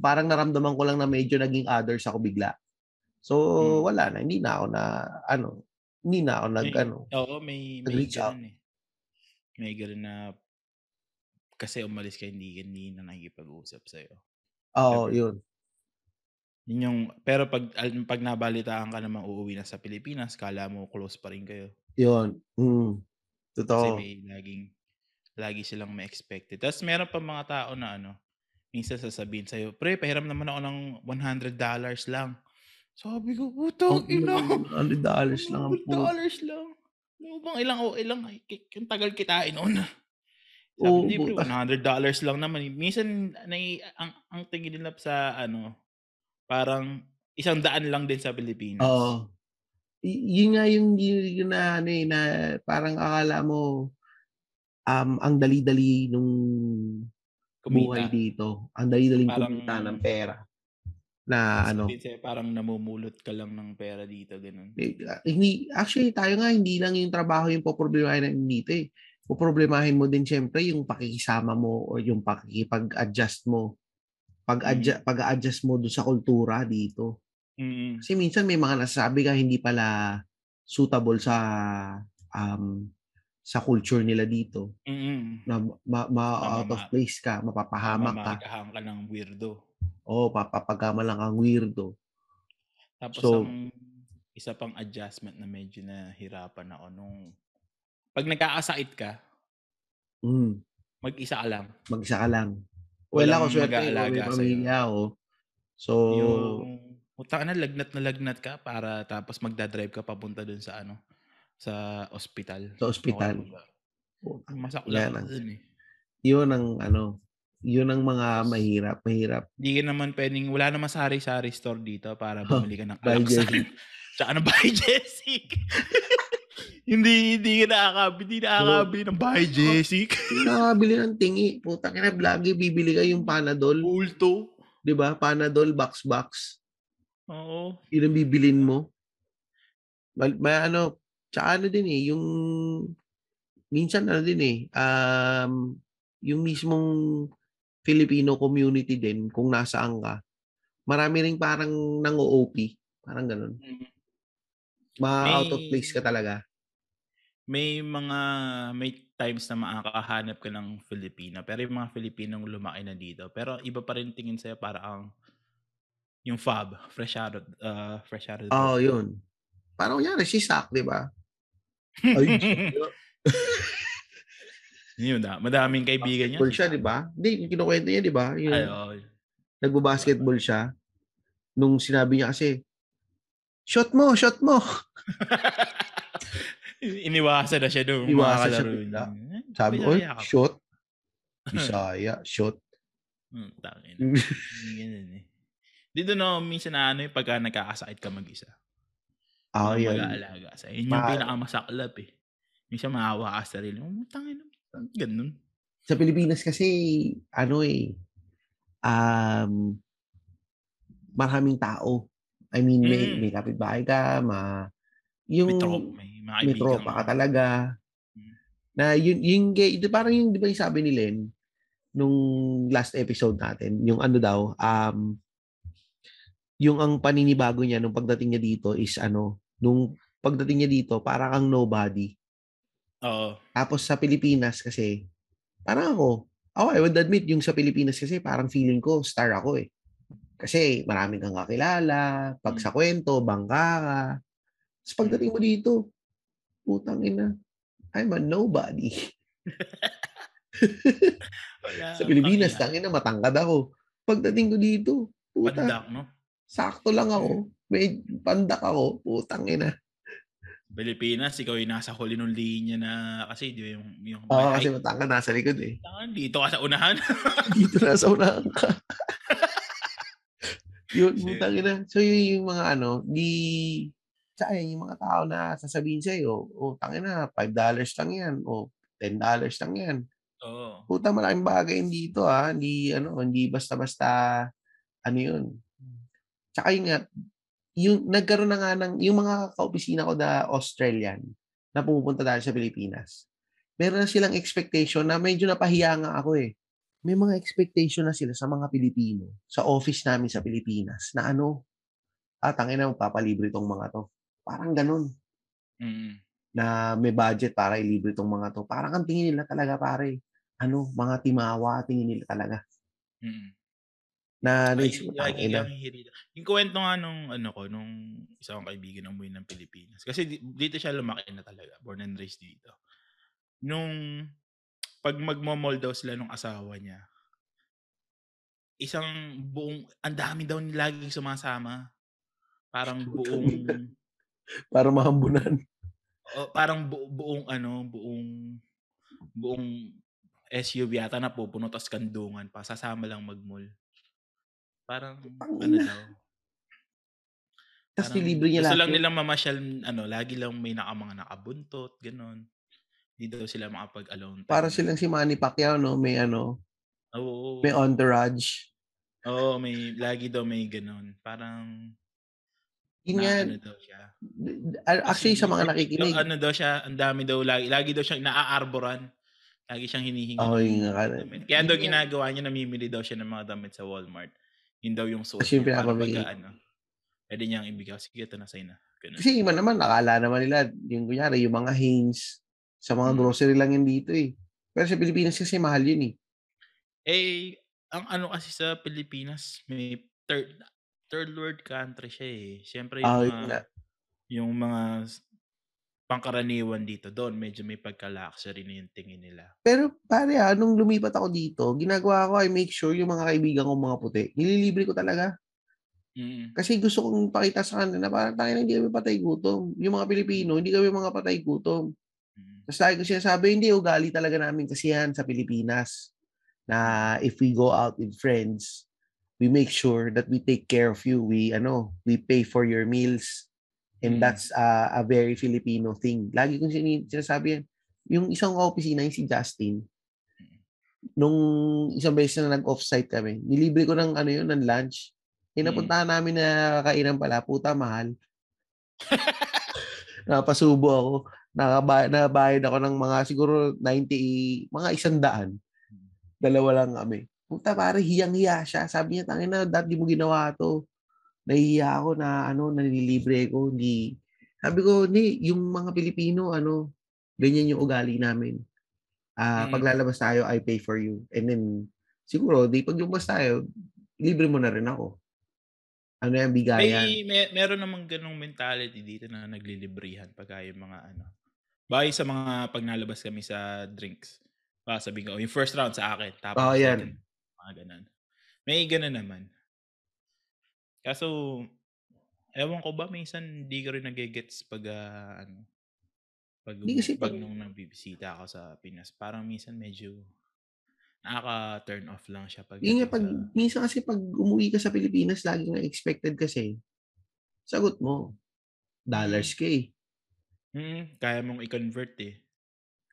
parang naramdaman ko lang na medyo naging others ako bigla. So, Mm. wala na, hindi na ako na ano, hindi na ako May nag-ano, oo, may may nag-reach out. eh. May gano'n na kasi umalis ka hindi hindi na nakikipag-usap sa'yo. Oo, Ever. yun. Yun yung pero 'pag al 'pag nabalitaan ka namang uuwi na sa Pilipinas akala mo close pa rin kayo. Yun, mm. Kasi Totoo. may laging lagi silang may expected. Tas meron pang mga tao na ano, minsan sasabihin sa'yo, "Pre, pahiram naman ako ng $100 lang." Sabi ko, "Putang Ang ina, ina mo, $100 lang ang put $100 lang. Ano bang ilang o ilang ki ang tagal kitain nun." Sabi, "Hindi puta. $100 lang naman, eh." Minsan nai ang ang tingin nila sa ano, parang $100 lang din sa Pilipinas. Oo. Y yun nga yung yun na ano, eh, na parang akala mo, um, ang dali-dali nung buhay Kumita. dito. Ang dali-daling Parang kumita ng pera. Na ano sa'yo parang namumulot ka lang ng pera dito, ah, hindi actually tayo nga hindi lang yung trabaho yung poproblemahin natin dito, eh. Poproblemahin mo din siyempre yung pakikisama mo or yung pakikipag-adjust mo. Pag-adja Mm. pag-a-adjust mo dun sa kultura dito. Mm. Kasi minsan may mga nasasabi ka hindi pala suitable sa, um, sa culture nila dito. Mm. Na ma ma-out of Mamama place ka, mapapahamak ka. mamamagahan ka ng weirdo. Oo, papapagkama lang kang weirdo. Tapos So ang isa pang adjustment na medyo nahirapan ako nung 'pag nagkakasakit ka Hmm. mag-isa ka lang. Mag-isa ka lang. Well, ako Walang swerte ko may pamilya ako. So Yung putang ina lagnat na lagnat ka para tapos magda-drive ka papunta dun sa ano, sa ospital Sa ospital. masaklap yan ka dun, eh. yun ang ano, yun ang mga mahirap, mahirap. Hindi ka naman puwedeng wala namang sari-sari store dito para Oh, bumili ka ng Buy alaksan tsaka ng Buy Jessic. Hindi hindi ka nakaka hindi nakakabili ng Tsaka Jessic. hindi nakakabili ng tingi. Putang ina lagi bibili ka yung Panadol. Multo. 'Di ba? Panadol box-box. Oo. Yun ang bibilhin mo. Mal may ano, tsaka ano din, eh, yung minsan ano din, eh, um, yung mismong Filipino community din kung nasaan ka, marami ring parang nang-o-OP, parang gano'n. Mm. Ma-out of May place ka talaga. May mga may times na makakahanap ka ng Filipino, pero yung mga Filipinong lumaki na dito, pero iba pa rin tingin sa'yo para kang yung FOB, fresh out of, ah, fresh out of the Oo, boat. yun. parang kunyari, si Sak, di ba? Ay, Yun na, madaming kaibigan niya. siya, di ba? Hindi, kinukwento niya, di ba? Yung Ay, oo. nagbo-basketball siya. Nung sinabi niya kasi, shot mo, shot mo. Iniwasan na siya doon. Iniwasan siya bigla. Eh, Sabi ko, Bisaya ka pa." shot. Bisaya, shot. Hmm, tangin. Ganun eh. Dito no, minsan na ano yung pagka nagkakasakit ka mag-isa. Ah, Walang yan. mag-aalaga sa Yun yung Ma- pinakamasaklap eh. Minsan maawa ka sa sarili. mo. Tangin ganun. Sa Pilipinas kasi, ano eh, um, maraming tao. I mean, may, Mm. may kapitbahay ka, ma, yung, May tropa, may mga may tropa ka talaga. Mm. Na yun, yung, gay, ito parang yung, di ba yung sabi ni Len, nung last episode natin, yung ano daw, um, yung ang paninibago niya nung pagdating niya dito is ano, nung pagdating niya dito, parang ang nobody. Oo. Tapos sa Pilipinas kasi, parang ako, oh, I would admit, yung sa Pilipinas kasi parang feeling ko, star ako eh. Kasi maraming kang kakilala, pag sa kwento, bangka ka. Tapos pagdating mo dito, putang ina, I'm a nobody. Wala, Sa Pilipinas, tangina. tangina, matangkad ako. Pagdating ko dito, puta, Pandak, no? sakto lang ako. May pandak ako, putang ina. Pilipinas, ikaw yung nasa huli ng linya na kasi di ba yung yung Oo, may kasi matangkad nasa likod eh. Tangan, dito ka sa unahan. dito na sa unahan ka. yun, putang ina. So, yun yung mga ano, di, sa yung mga tao na sasabihin sa'yo, oh, tangin na, $5 lang yan, o $10 lang yan. Oo. Puta, malaking bagay dito ah. Hindi, ano, hindi basta-basta, ano yun. Tsaka yun nga, yung nagkaroon na nga ng, yung mga kaopisina ko na Australian, na pumupunta dahil sa Pilipinas, meron na silang expectation na medyo napahiya nga ako eh. May mga expectation na sila sa mga Pilipino, sa office namin sa Pilipinas, na ano, ah, tangin na, magpapalibre tong mga to. Parang ganun Mm. na may budget para ilibre tong mga to. Parang ang tingin nila talaga pare, ano, mga timawa tingin nila talaga. Mm. Na Ay, lagi hirita. Yung kwento nga nung ano ko, nung isang kaibigan ng buhay ng Pilipinas. Kasi di- dito siya lumaki na talaga. Born and raised dito. Nung pag magmo-mall daw sila nung asawa niya, isang buong, ang dami daw laging sumasama. Parang buong, para mahambunan. o, parang bu- buong ano, buong, buong SUV yata na pupuno tas kandungan pa. Sasama lang mag-mall. Parang, ano daw. Tapos nilibre niya gusto lang yun. nilang mamasyal, ano, lagi lang may naka, mga nakabuntot, gano'n. Hindi daw sila makapag-alone. Para silang si Manny Pacquiao, no? May ano, Oo. may entourage. Oo, may, lagi daw may gano'n. Parang, Yun nga, ano daw siya. actually sa mga nakikinig, Ano daw siya, ang dami daw, lagi, lagi daw siyang naaarboran. Lagi siyang hinihingi. Oo, ng yun nga. Kaya daw ginagawa niya, namimili daw siya ng mga damit sa Walmart. Yun daw yung suot Kasi yung pagka, ano, pwede niyang ibigay. Sige, ito na sa'yo na. Ganun. kasi iba naman, nakala naman nila, yung kunyari, yung mga Hanes, sa mga Mm. grocery lang yun dito eh. Pero sa Pilipinas kasi mahal yun eh. Eh, ang ano kasi sa Pilipinas, may third third world country siya eh. Siyempre yung Ah, mga yung mga pangkaraniwan dito doon, medyo may pagka-luxury na yung tingin nila. Pero pare ah, nung lumipat ako dito, ginagawa ko ay make sure yung mga kaibigan ko mga puti, nililibre ko talaga. Mm. Kasi gusto kong pakita sa kanila na parang tayo hindi kami patay gutom. Yung mga Pilipino, hindi kami mga patay gutom. Mm. Tapos lagi ko sinasabi, hindi, ugali talaga namin kasi yan sa Pilipinas. Na if we go out with friends, we make sure that we take care of you. We, ano, we pay for your meals. And Mm. that's uh, a very Filipino thing. Lagi kong sin- sinasabi yan. Yung isang opisina, yung si Justin, nung isang beses na nag-offsite kami, nilibre ko ng ano yun, ng lunch. Eh, Mm. namin na kainan pala, puta mahal. Napasubo ako. Nakaba- nabayad ako ng mga siguro 90, mga isang daan. Dalawa lang kami. Puta pare, hiyang-hiya siya. Sabi niya, tangin na, dati mo ginawa to. Nahihiya ako na ano, nanilibre ko. Hindi. Sabi ko, hindi, yung mga Pilipino, ano, ganyan yung ugali namin. Ah, Mm. paglalabas tayo, I pay for you. And then, siguro, di pag lumabas tayo, libre mo na rin ako. Ano yan, bigayan. May, may meron namang ganong mentality dito na naglilibrihan pagka yung mga ano. Bahay sa mga pag nalabas kami sa drinks. Baka sabihin ko, "Oh, yung first round sa akin. Tapos Oo, yan. second, mga ganun. May ganun naman. Kaso, ewan ko ba, minsan hindi ko rin nagigets pag, ah, ano, pag, kasi pag pag- nung nagbibisita ako sa Pinas. Parang minsan medyo nakaka-turn off lang siya pag Yun nga, pag, minsan kasi pag umuwi ka sa Pilipinas, lagi nga expected kasi. Sagot mo. Dollars ka eh. Mm, kaya mong i-convert eh.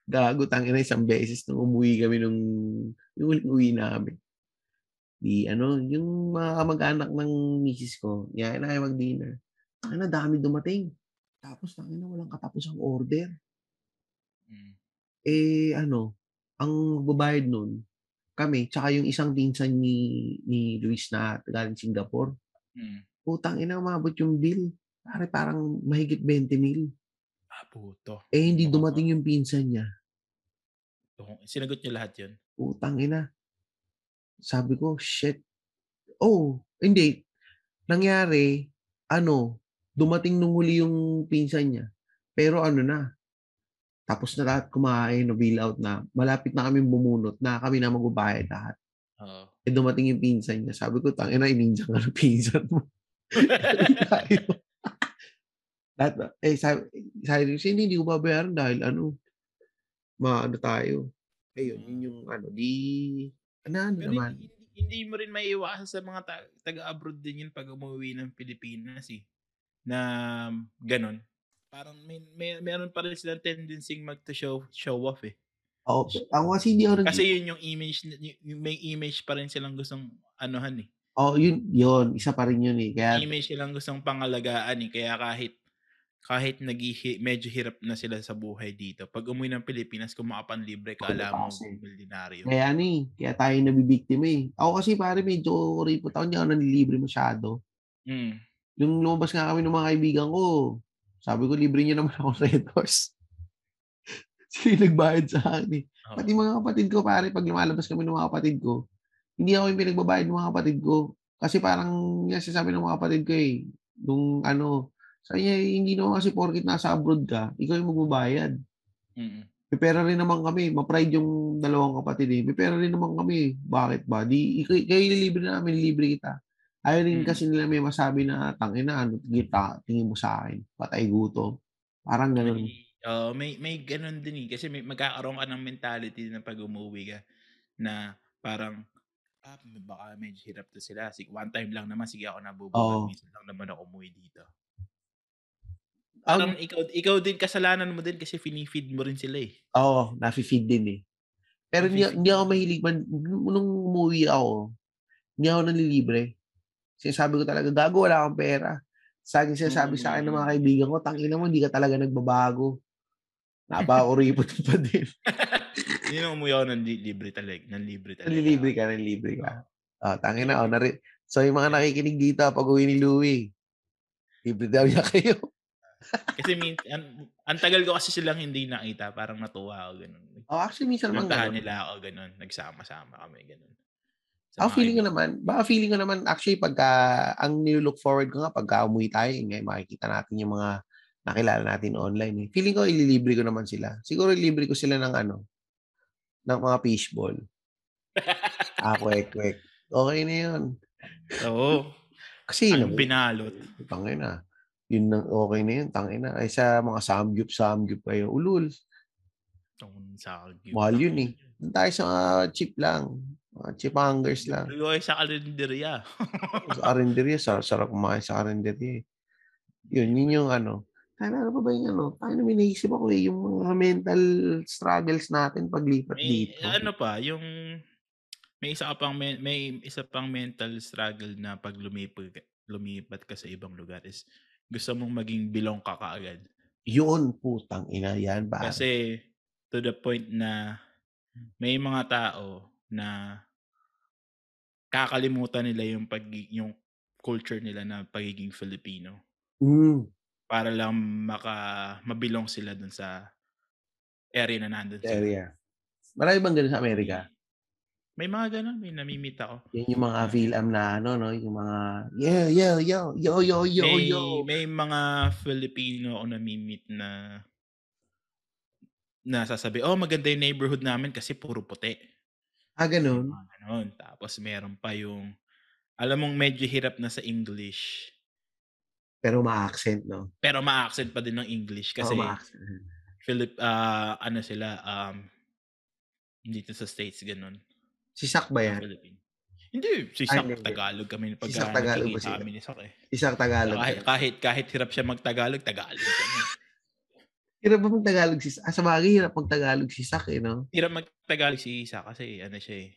Gago, tangin na isang beses nung umuwi kami nung yung uwi namin. Di ano, yung mga kamag-anak ng misis ko, yan na kayo mag-dinner. Na, dami dumating. Tapos tangin na, walang katapos ang order. Mm. Eh, ano, ang magbabayad nun, kami, tsaka yung isang pinsan ni, ni Luis na galing Singapore. Mm. Putang ina, umabot yung bill. Pare, parang mahigit 20 mil. Ah, puto. Eh, hindi dumating yung pinsan niya. Sinagot niyo lahat yun? Putang ina. Sabi ko, shit. Oh, hindi. Nangyari, ano, dumating nung huli yung pinsan niya. Pero ano na, tapos na lahat kumain, no, bill out na. Malapit na kami bumunot na kami na magbabayad lahat. Oo. Eh, dumating yung pinsan niya. Sabi ko, tangina, ininja ka ng pinsan mo. Lahat, eh, sabi, sabi, ko, hindi, hindi ko babayaran dahil ano, maano tayo. Ayun, yun yung ano, di, ano, Pero naman. hindi, hindi mo rin maiiwasan sa mga ta- taga-abroad din yun pag umuwi ng Pilipinas eh. Na ganon. Parang may, may meron pa rin silang tendency mag to show off eh. Oo, ako kasi hindi ako Kasi yun yung image yung may image pa rin silang gustong anuhan eh. Oo, yun, yun, isa pa rin yun eh. Kaya, Image silang gustong pangalagaan eh. Kaya kahit kahit naghi medyo hirap na sila sa buhay dito. Pag umuwi ng Pilipinas, kung makapanlibre ka, alam mo, milyonaryo. kaya ano eh, kaya tayo nabibiktima eh. Ako kasi pare, medyo ripot ako, hindi ako nanilibre masyado. Mm. Yung lumabas nga kami ng mga kaibigan ko, sabi ko, libre niyo naman ako sa Red Horse. Sila nagbayad sa akin eh. Oo. Pati mga kapatid ko, pare, pag lumalabas kami ng mga kapatid ko, hindi ako yung pinagbabayad ng mga kapatid ko. Kasi parang yung sasabi ng mga kapatid ko eh, nung ano, sa hindi naman kasi porkit nasa abroad ka, ikaw yung magbabayad. Mm. May pera rin naman kami. Ma-pride yung dalawang kapatid eh. May pera rin naman kami. Bakit ba? Di, ikaw, kayo libre namin, libre kita. Ayaw rin Mm. kasi nila may masabi na tangin na, ano, kita, tingin mo sa akin. Patay gutom. Parang ganun. May, oo, may may ganun din eh. Kasi may magkakaroon ka ng mentality na pag umuwi ka na parang ah, baka medyo hirap to sila. Sige, one time lang naman, sige ako nabubuhat. Oo. Minsan lang naman ako umuwi dito. Ang- Parang ikaw, ikaw din, kasalanan mo din kasi finifeed mo rin sila eh. Oo, nafe-feed din eh. Pero hindi, hindi ako mahilig man. Nung umuwi ako, hindi ako nanlilibre. Sinasabi ko talaga, gago, wala akong pera. Sa akin sinasabi sa akin ng mga kaibigan ko, tangina mo, hindi ka talaga nagbabago. Napakuripot pa din. Yun ang umuwi ako ng li- libre talaga. Ng libre talaga. Nanlilibre ka, nanlilibre ka. Ah, tangin na, oh, nari- So, yung mga nakikinig dito, pag uwi ni Louie, libre daw niya kayo. Kasi min, an, ang tagal ko kasi silang hindi nakita. Parang natuwa ako. Ganun. Oh, actually, minsan Pinuntahan ganun. nila ako. Ganun. Nagsama-sama kami. Ganun. Sa mga feeling ko naman, baka feeling ko naman, actually, pagka, ang nilook forward ko nga, pagka umuwi tayo, ngay, makikita natin yung mga nakilala natin online. Eh. Feeling ko, ililibre ko naman sila. Siguro, ililibre ko sila ng ano, ng mga fishball. Ah, kwek, kwek. Okay na yun. Oo. Kasi, Ang binalot. tangin na. Yun, na, okay na yun, tangin na. Ay, sa mga samgyup, samgyup kayo, ulul. Itong sa Mahal yun eh. Doon tayo sa mga cheap lang. Mga cheap hangers lang. Luloy sa kalendarya. sa karinderya, sarap, sarap kumain sa karinderya. eh. Yun, yun yung ano. Tayo ano pa ba yung ano? Na may naisip ako eh, yung mga mental struggles natin paglipat may, dito. ano pa, yung may isa pang may isa pang mental struggle na pag lumipat lumipat ka sa ibang lugar is gusto mong maging bilong ka kaagad. Yun, putang ina yan, ba? Kasi to the point na may mga tao na kakalimutan nila yung pag yung culture nila na pagiging Filipino Mm, para lang maka mabilong sila dun sa area na nandun area. Marami bang ganun sa Amerika? May mga gano'n, may nami-meet ako. Yun yung mga Ah. Fil-Am na ano 'no, yung mga, "Yeah, yeah, yo, yo, yo, yo, May yo." may mga Filipino ako nami-meet na na sasabi, "Oh, maganda yung neighborhood namin kasi puro puti." Ah, May gano'n? mga gano'n. Tapos meron pa yung alam mong medyo hirap na sa English. Pero ma-accent 'no? Pero ma-accent pa din ng English kasi ma-accent, mm. Philip ah, ano sila, um, dito sa States gano'n. Si Sak ba yan? Hindi, si Ay, Sak hindi. Tagalog kami Si pagka Sak Tagalog ba kami ni Sak, eh. Si Sak Tagalog Kahit kahit kahit hirap siya mag-Tagalog, Tagalog kami. Hirap ba mag-Tagalog si ah, sabagay hirap mag-Tagalog si Sak, eh, 'no? Hirap mag-Tagalog si Sak kasi ano siya, eh.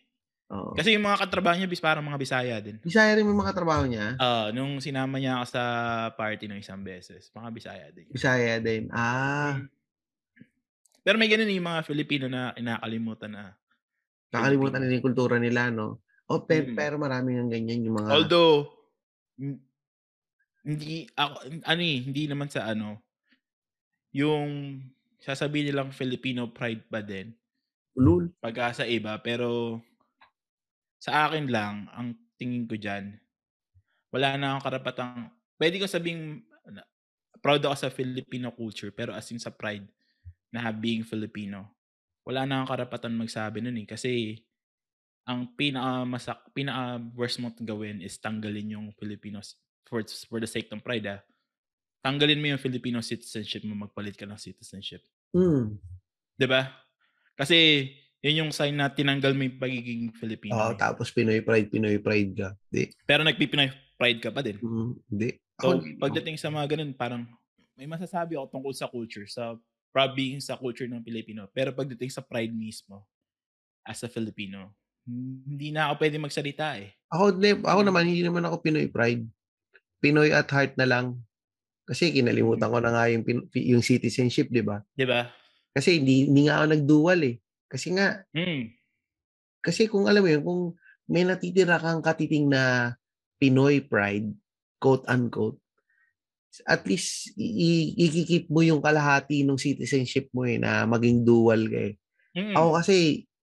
Oo. Kasi yung mga katrabaho niya bis parang mga Bisaya din. Bisaya rin yung mga katrabaho niya? Oo, nung sinama niya ako sa party nung isang beses, mga Bisaya din. Bisaya din, ah. Hmm. Pero may gano'n yung mga Filipino na kinakalimutan na Nakakalimutan Filipino. nila yung kultura nila 'no? O pe Mm. pero marami ngang ganyan yung mga Although, hindi ako ano, eh, hindi naman sa ano, yung sasabihin nilang Filipino pride pa din. Ulul. Pagka sa iba, pero sa akin lang, ang tingin ko diyan, wala na akong karapatang puwede kong sabihing na proud ako sa Filipino culture, pero as in sa pride na being Filipino, wala na akong karapatan magsabi nun, eh. Kasi ang pinakamasak pinaka-worst mong gawin is tanggalin yung Filipinos for for the sake ng pride, ah. Tanggalin mo yung Filipino citizenship mo, magpalit ka ng citizenship. Hmm. 'Di ba? Kasi yun yung sign na tinanggal mo yung pagiging Filipino, Oo, eh. tapos Pinoy pride, Pinoy pride ka. 'Di. Pero nagpi-Pinoy pride ka pa din. Mm, hindi. Ako So, pagdating sa mga gano'n parang may masasabi ako tungkol sa culture, sa being sa culture ng Pilipino. Pero pagdating sa pride mismo, as a Filipino, hindi na ako puwedeng magsalita, eh. Ako ako Hmm. naman hindi naman ako Pinoy pride. Pinoy at heart na lang. Kasi kinalimutan Hmm. ko na nga yung yung citizenship, 'di ba? 'Di ba? Kasi hindi hindi nga ako nag-dual, eh. Kasi nga Hmm. kasi kung alam mo yun, kung may natitira kang katiting na Pinoy pride, quote unquote, at least i i iki-keep mo yung kalahati nung citizenship mo, eh, na maging dual ka, eh. Ako Mm. kasi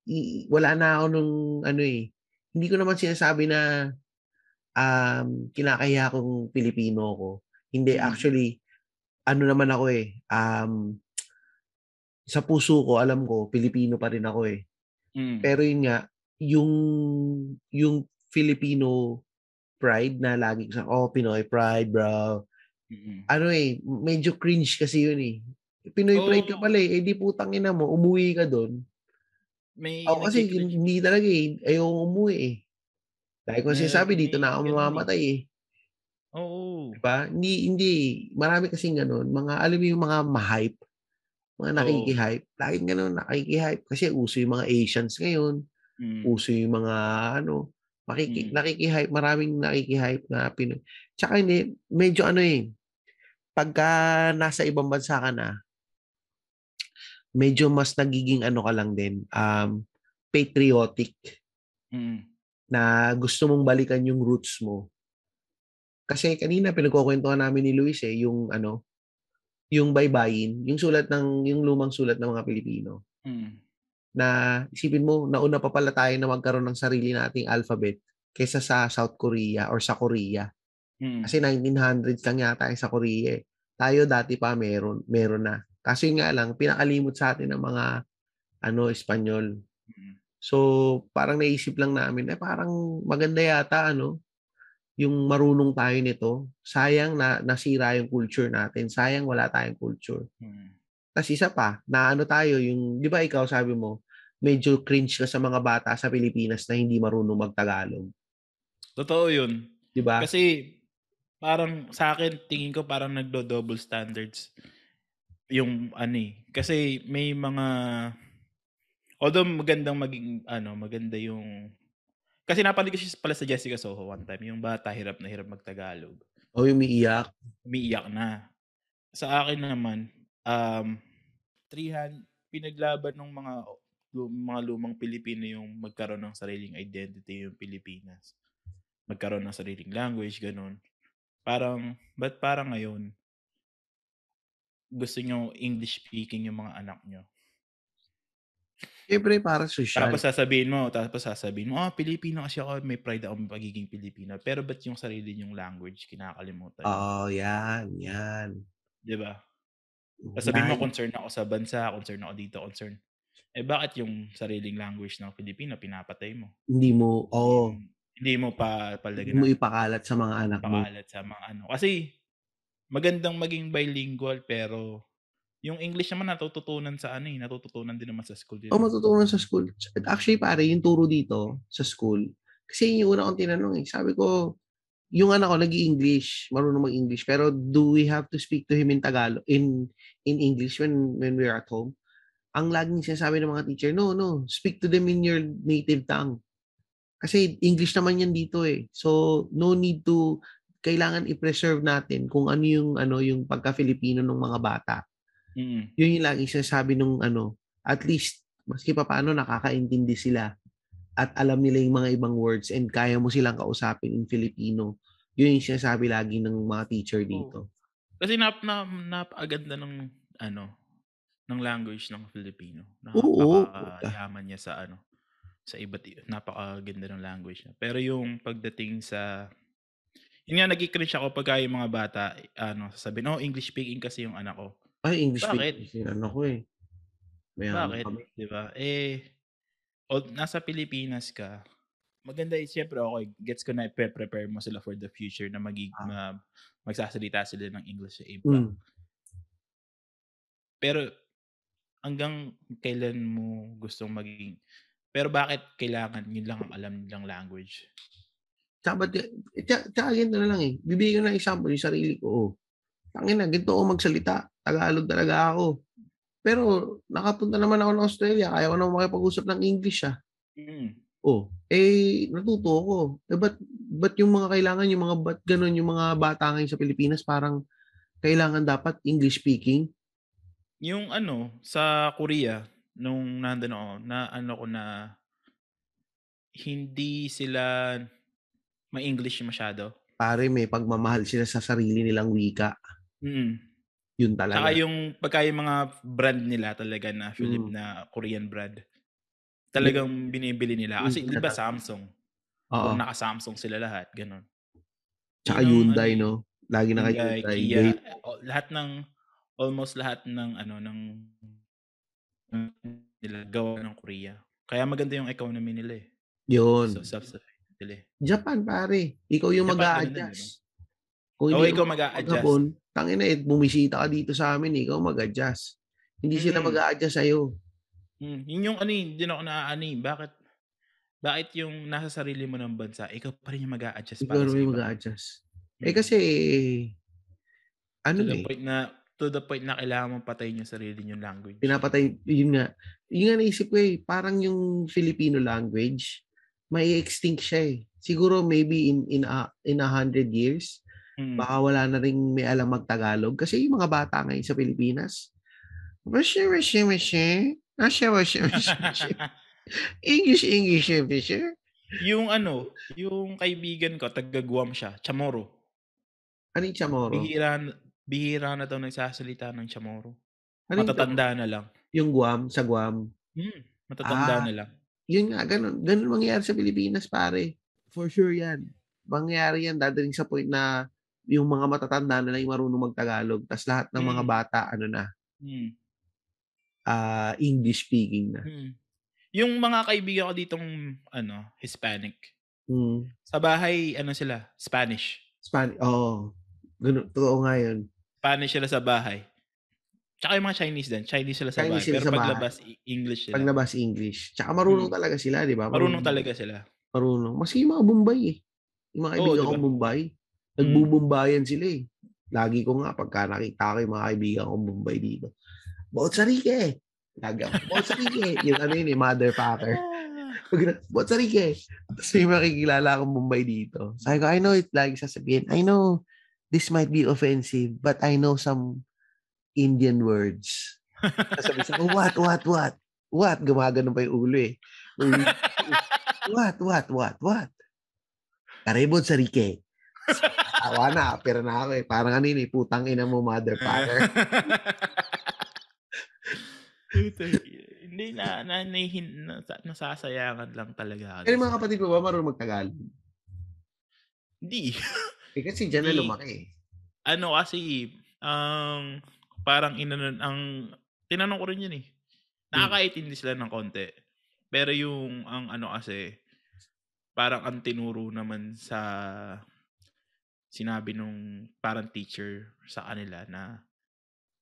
i wala na ako nung ano, eh, hindi ko naman sinasabi na, um, kinakahiya akong Pilipino ako. Hindi, Mm. actually, ano naman ako, eh, um, sa puso ko alam ko Pilipino pa rin ako, eh. Mm. Pero yun nga, yung yung Filipino pride na lagi sa, "Oh, Pinoy pride, bro." Mm. Ano, eh, medyo cringe kasi yun, eh. Pinoy pride ka pala, eh, eh, di putangina mo umuwi ka dun. May Ako kasi hindi talaga, eh, ayokong umuwi, eh. Kong Meron sinasabi dito na ako eh. mamamatay, eh. Oo. 'Di ba? Hindi hindi marami kasing gano'n, mga alam mo yung mga ma-hype, mga nakiki-hype, laging gano'n nakiki-hype kasi uso yung mga Asians ngayon, Mm. uso yung mga ano, makiki Mm. nakiki-hype, maraming nakiki-hype na Pinoy. Tsaka hindi, medyo ano, eh, pagka nasa ibang bansa ka na medyo mas nagiging ano ka lang din, um, patriotic. Mm. Na gusto mong balikan yung roots mo. Kasi kanina pinagkukuwentuhan namin ni Luis, eh, yung ano, yung Baybayin, yung sulat ng yung lumang sulat ng mga Pilipino. Mm. Na isipin mo, nauna pa pala tayo na magkaroon ng sarili nating alphabet kaysa sa South Korea or sa Korea. Mm. Kasi 1900s lang yata sa Korea, eh. Tayo dati pa meron meron na. Kaso yun nga lang, pinakalimot sa atin ng mga ano, Espanyol. Mm. So, parang naisip lang namin, eh, parang maganda yata ano, yung marunong tayo nito. Sayang na nasira yung culture natin. Sayang wala tayong culture. Mm. Tas isa pa, naano tayo yung 'di ba ikaw sabi mo, medyo cringe ka sa mga bata sa Pilipinas na hindi marunong mag-Tagalog. Totoo yun. 'Di ba? Kasi parang sa akin tingin ko parang nagdo-double standards yung ano, eh. Kasi may mga although magandang maging ano, maganda yung kasi napanood ko siya pala sa Jessica Soho one time, yung bata hirap na hirap mag-Tagalog. Oh, yung umiiyak? Umiiyak na. Sa akin naman, um, 300 pinaglaban nung mga mga lumang Pilipino yung magkaroon ng sariling identity yung Pilipinas. Magkaroon ng sariling language, gano'n. Parang ba't parang ngayon gusto niyo English speaking yung mga anak niyo? Siyempre para social. Tapos sasabihin mo, tapos sasabihin mo, oh, Pilipino kasi ako, may pride ako pagiging Pilipino. Pero ba't yung sarili yung language, kinakalimutan? Oo, oh, yan, yan. Di ba? Sasabihin mo, concern ako sa bansa, concern ako dito, concern. Eh bakit yung sariling language ng Pilipino pinapatay mo? Hindi mo, oo. Oh, hindi mo pa palagay Hindi mo ipakalat sa mga anak mo. Ipakalat sa mga ano. Kasi magandang maging bilingual pero yung English naman natututunan sa ano eh, natututunan din naman sa school din. Oh, matutunan sa school. Actually, pare, yung turo dito sa school, kasi yung una kong tinanong eh, sabi ko, yung anak ko nag-English, marunong mag-English, pero do we have to speak to him in Tagalog, in in English when when we're at home? Ang laging sinasabi ng mga teacher, no, no, speak to them in your native tongue. Kasi English naman yan dito eh. So, no need to, kailangan i-preserve natin kung ano yung, ano, yung pagka-Filipino ng mga bata. Mm. Yun yung laging sinasabi nung ano, at least, maski pa paano nakakaintindi sila at alam nila yung mga ibang words and kaya mo silang kausapin in Filipino. Yun yung sinasabi lagi ng mga teacher dito. Oh. Kasi nap, na, napakaganda ng ano ng language ng Filipino. Napakayaman niya sa ano sa iba't napakaganda ng language niya. Pero yung pagdating sa yun nga nagki-cringe ako pag yung mga bata ano sasabihin, "Oh, English speaking kasi yung anak ko." Ay, English Bakit? speaking ano ko eh. Mayaman Bakit? Kami. 'Di ba? Eh, o nasa Pilipinas ka, maganda eh, siyempre okay, gets ko na i-prepare mo sila for the future na magig ah. na magsasalita sila ng English sa iba. Mm. Pero hanggang kailan mo gustong maging pero bakit kailangan yun lang ang alam nilang language? Tsaka, tsaka, ganito na lang eh. Bibigyan ko ng example yung sarili ko. Oh. Tangin na, ganito ako magsalita. Tagalog talaga ako. Pero nakapunta naman ako ng Australia. Kaya ko naman makipag-usap ng English ah. Mm. Oh, eh, natuto ako. Eh, ba't, ba't yung mga kailangan, yung mga, ba't ganun, yung mga bata ngayon sa Pilipinas, parang kailangan dapat English speaking? Yung ano, sa Korea, nung nandun ako, na ano ko na, hindi sila ma-English masyado. Pare, may pagmamahal sila sa sarili nilang wika. Mm. Yun talaga. Saka yung pagka yung mga brand nila talaga na Philip mm. na Korean brand. Talagang binibili nila. Kasi mm, di ba Samsung? Oo. naka-Samsung sila lahat. Ganon. Tsaka yung, Hyundai, ano, no? Lagi naka Hyundai. Kia, lahat ng, almost lahat ng, ano, ng, nila gawa ng Korea. Kaya maganda yung economy nila eh. Yun. So, self-sufficient nila eh. Japan, pare. Ikaw yung mag-a-adjust. Kung hindi oh, ikaw mag-a-adjust. Tangin na, eh, bumisita ka dito sa amin, ikaw mag-adjust. Hindi sila mm. mag-a-adjust sa'yo. Mm. Yun yung ano, hindi na ako naaani. Bakit? Bakit yung nasa sarili mo ng bansa, ikaw pa rin yung mag-a-adjust ikaw para sa iba? mag-a-adjust. Eh mm. kasi, ano the eh. point na to the point na kailangan mong patayin yung sarili yung language. Pinapatay, yun nga. Yun nga naisip ko eh, parang yung Filipino language, may extinct siya eh. Siguro maybe in in a, in a hundred years, Mm. Baka wala na ring may alam magtagalog. Kasi yung mga bata ngayon sa Pilipinas, washe, washe. Asya, washe, washe, washe. English, English, washe. Yung ano, yung kaibigan ko, taga-Guam siya, Chamorro. Ano yung Chamorro? Bihira, bihira na daw nagsasalita ng Chamorro. Ano matatanda na lang. Yung Guam, sa Guam? Hmm, matatanda ah, na lang. Yun nga, ganun. Ganun mangyayari sa Pilipinas, pare. For sure yan. Mangyayari yan, dadaling sa point na yung mga matatanda na lang yung marunong magtagalog tapos lahat ng mm. mga bata ano na mm. uh, English speaking na. Mm. Yung mga kaibigan ko ditong ano, Hispanic. Mm. Sa bahay ano sila? Spanish. Spanish. Oo. Oh, ganun totoo nga 'yun. Spanish sila sa bahay. Tsaka yung mga Chinese din. Chinese sila sa Chinese bahay. Sila pero sa paglabas, bahay. English sila. Paglabas, English. Tsaka marunong hmm. talaga sila, di ba? Marunong, marunong talaga sila. Marunong. Maski yung mga Bombay eh. Yung mga kaibigan oh, diba? kong Bombay. Nagbubumbayan sila eh. Lagi ko nga, pagka nakita ko yung mga kaibigan kong Bombay dito, Baot Sarike! Lagi ako, Baot Sarike! yung ano yun eh, motherfucker. Baot Sarike! Tapos may makikilala akong Bombay dito. Sabi ko, I know it, lagi sasabihin, I know this might be offensive, but I know some Indian words. Sabi sa oh, what, what, what? What? Gumagano pa yung ulo eh. what, what, what, what? Karibod Sarike. Awa na, pera na ako eh. Parang ano eh, putang ina mo, mother father. Hindi na, na, nahihin, na, nasasayangan lang talaga. Pero mga kapatid mo ba marunong magtagalog? Hindi. Eh, kasi dyan na lumaki eh. ano kasi, ang parang inanon, ang, tinanong ko rin yun eh. Nakakaintindi sila ng konti. Pero yung, ang ano kasi, parang ang tinuro naman sa, sinabi nung parang teacher sa kanila na,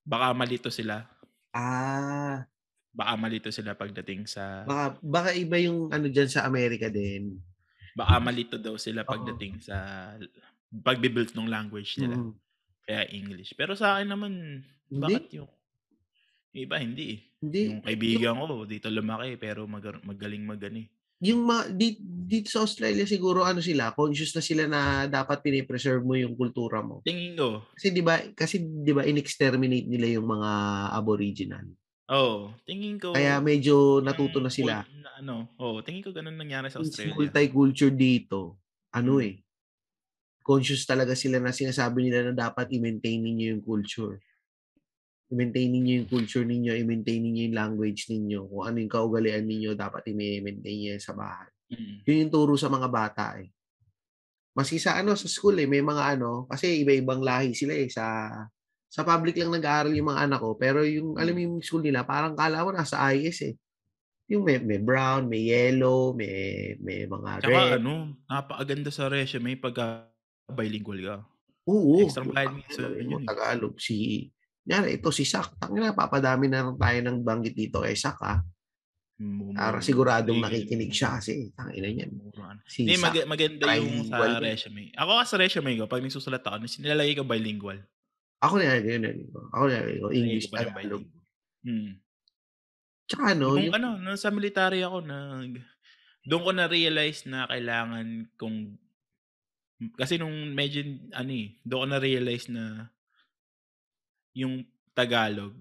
baka malito sila. Ah, Baka malito sila pagdating sa, baka, baka iba yung ano dyan sa Amerika din. baka malito daw sila pagdating sa, pagbibuild ng language nila. Mm. Kaya English. Pero sa akin naman, Hindi. bakit yung, yung iba hindi eh. Hindi. Yung kaibigan ko, dito lumaki, pero mag- magaling magani. Yung ma, di, dito sa Australia siguro ano sila, conscious na sila na dapat pinipreserve mo yung kultura mo. Tingin ko, Kasi 'di ba, kasi 'di ba in-exterminate nila yung mga aboriginal. oh, tingin ko, Kaya medyo natuto na yung sila. Na, ano, oh, tingin ko ganun nangyari sa Yung Australia. multiculture dito, ano Mm. eh, conscious talaga sila na sinasabi nila na dapat i-maintain ninyo yung culture. I-maintain ninyo yung culture ninyo, i-maintain ninyo yung language ninyo, kung ano yung kaugalian ninyo, dapat i-maintain nyo yan sa bahay. Mm. Yun yung turo sa mga bata eh. Maski sa ano, sa school eh, may mga ano, kasi iba-ibang lahi sila eh, sa sa public lang nag-aaral yung mga anak ko, pero yung, alam mo yung school nila, parang kala mo nasa IS eh. Yung may, may brown, may yellow, may, may mga Tsaka red. ano, napakaganda sa resume pag bilingual ka. Oo. Extra bayad Tagalog, yun eh. Tagalog. Si, yan, ito si Sak. Tangina, papadami na lang tayo ng banggit dito kay Sak. Mum- Para siguradong nakikinig siya kasi. Tangina niyan. Si Hindi, mag- maganda yung sa resume. Ako sa resume ko, pag nagsusulat ako, nilalagay ko bilingual. Ako na yun. Ako na yun. English, yung Tagalog. bilingual. Hmm. Tsaka ano, Nung yung, ano, nung sa military ako, nag, doon ko na-realize na kailangan kung, kasi nung medyo, ano eh, doon ko na-realize na yung Tagalog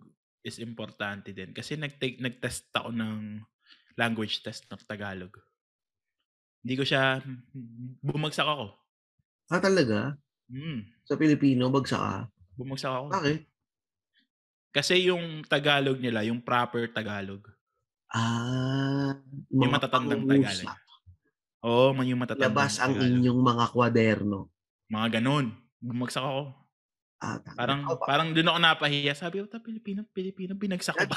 is importante din. Kasi nag-take, nag-test ako ng language test ng Tagalog. Hindi ko siya, bumagsak ako. ah talaga, Hmm, sa Pilipino, bagsak ka. bumagsak ako. Bakit? Kasi yung Tagalog nila, yung proper Tagalog. Ah, Yung matatandang. Tagalog. Oo, man yung matatandang Labas ang inyong mga kwaderno. Mga ganun. Bumagsak ako. Ah. Parang Ako pa- parang doon ako napahiya. Sabi ko, ta Pilipino, Pilipino, binagsak ko ba?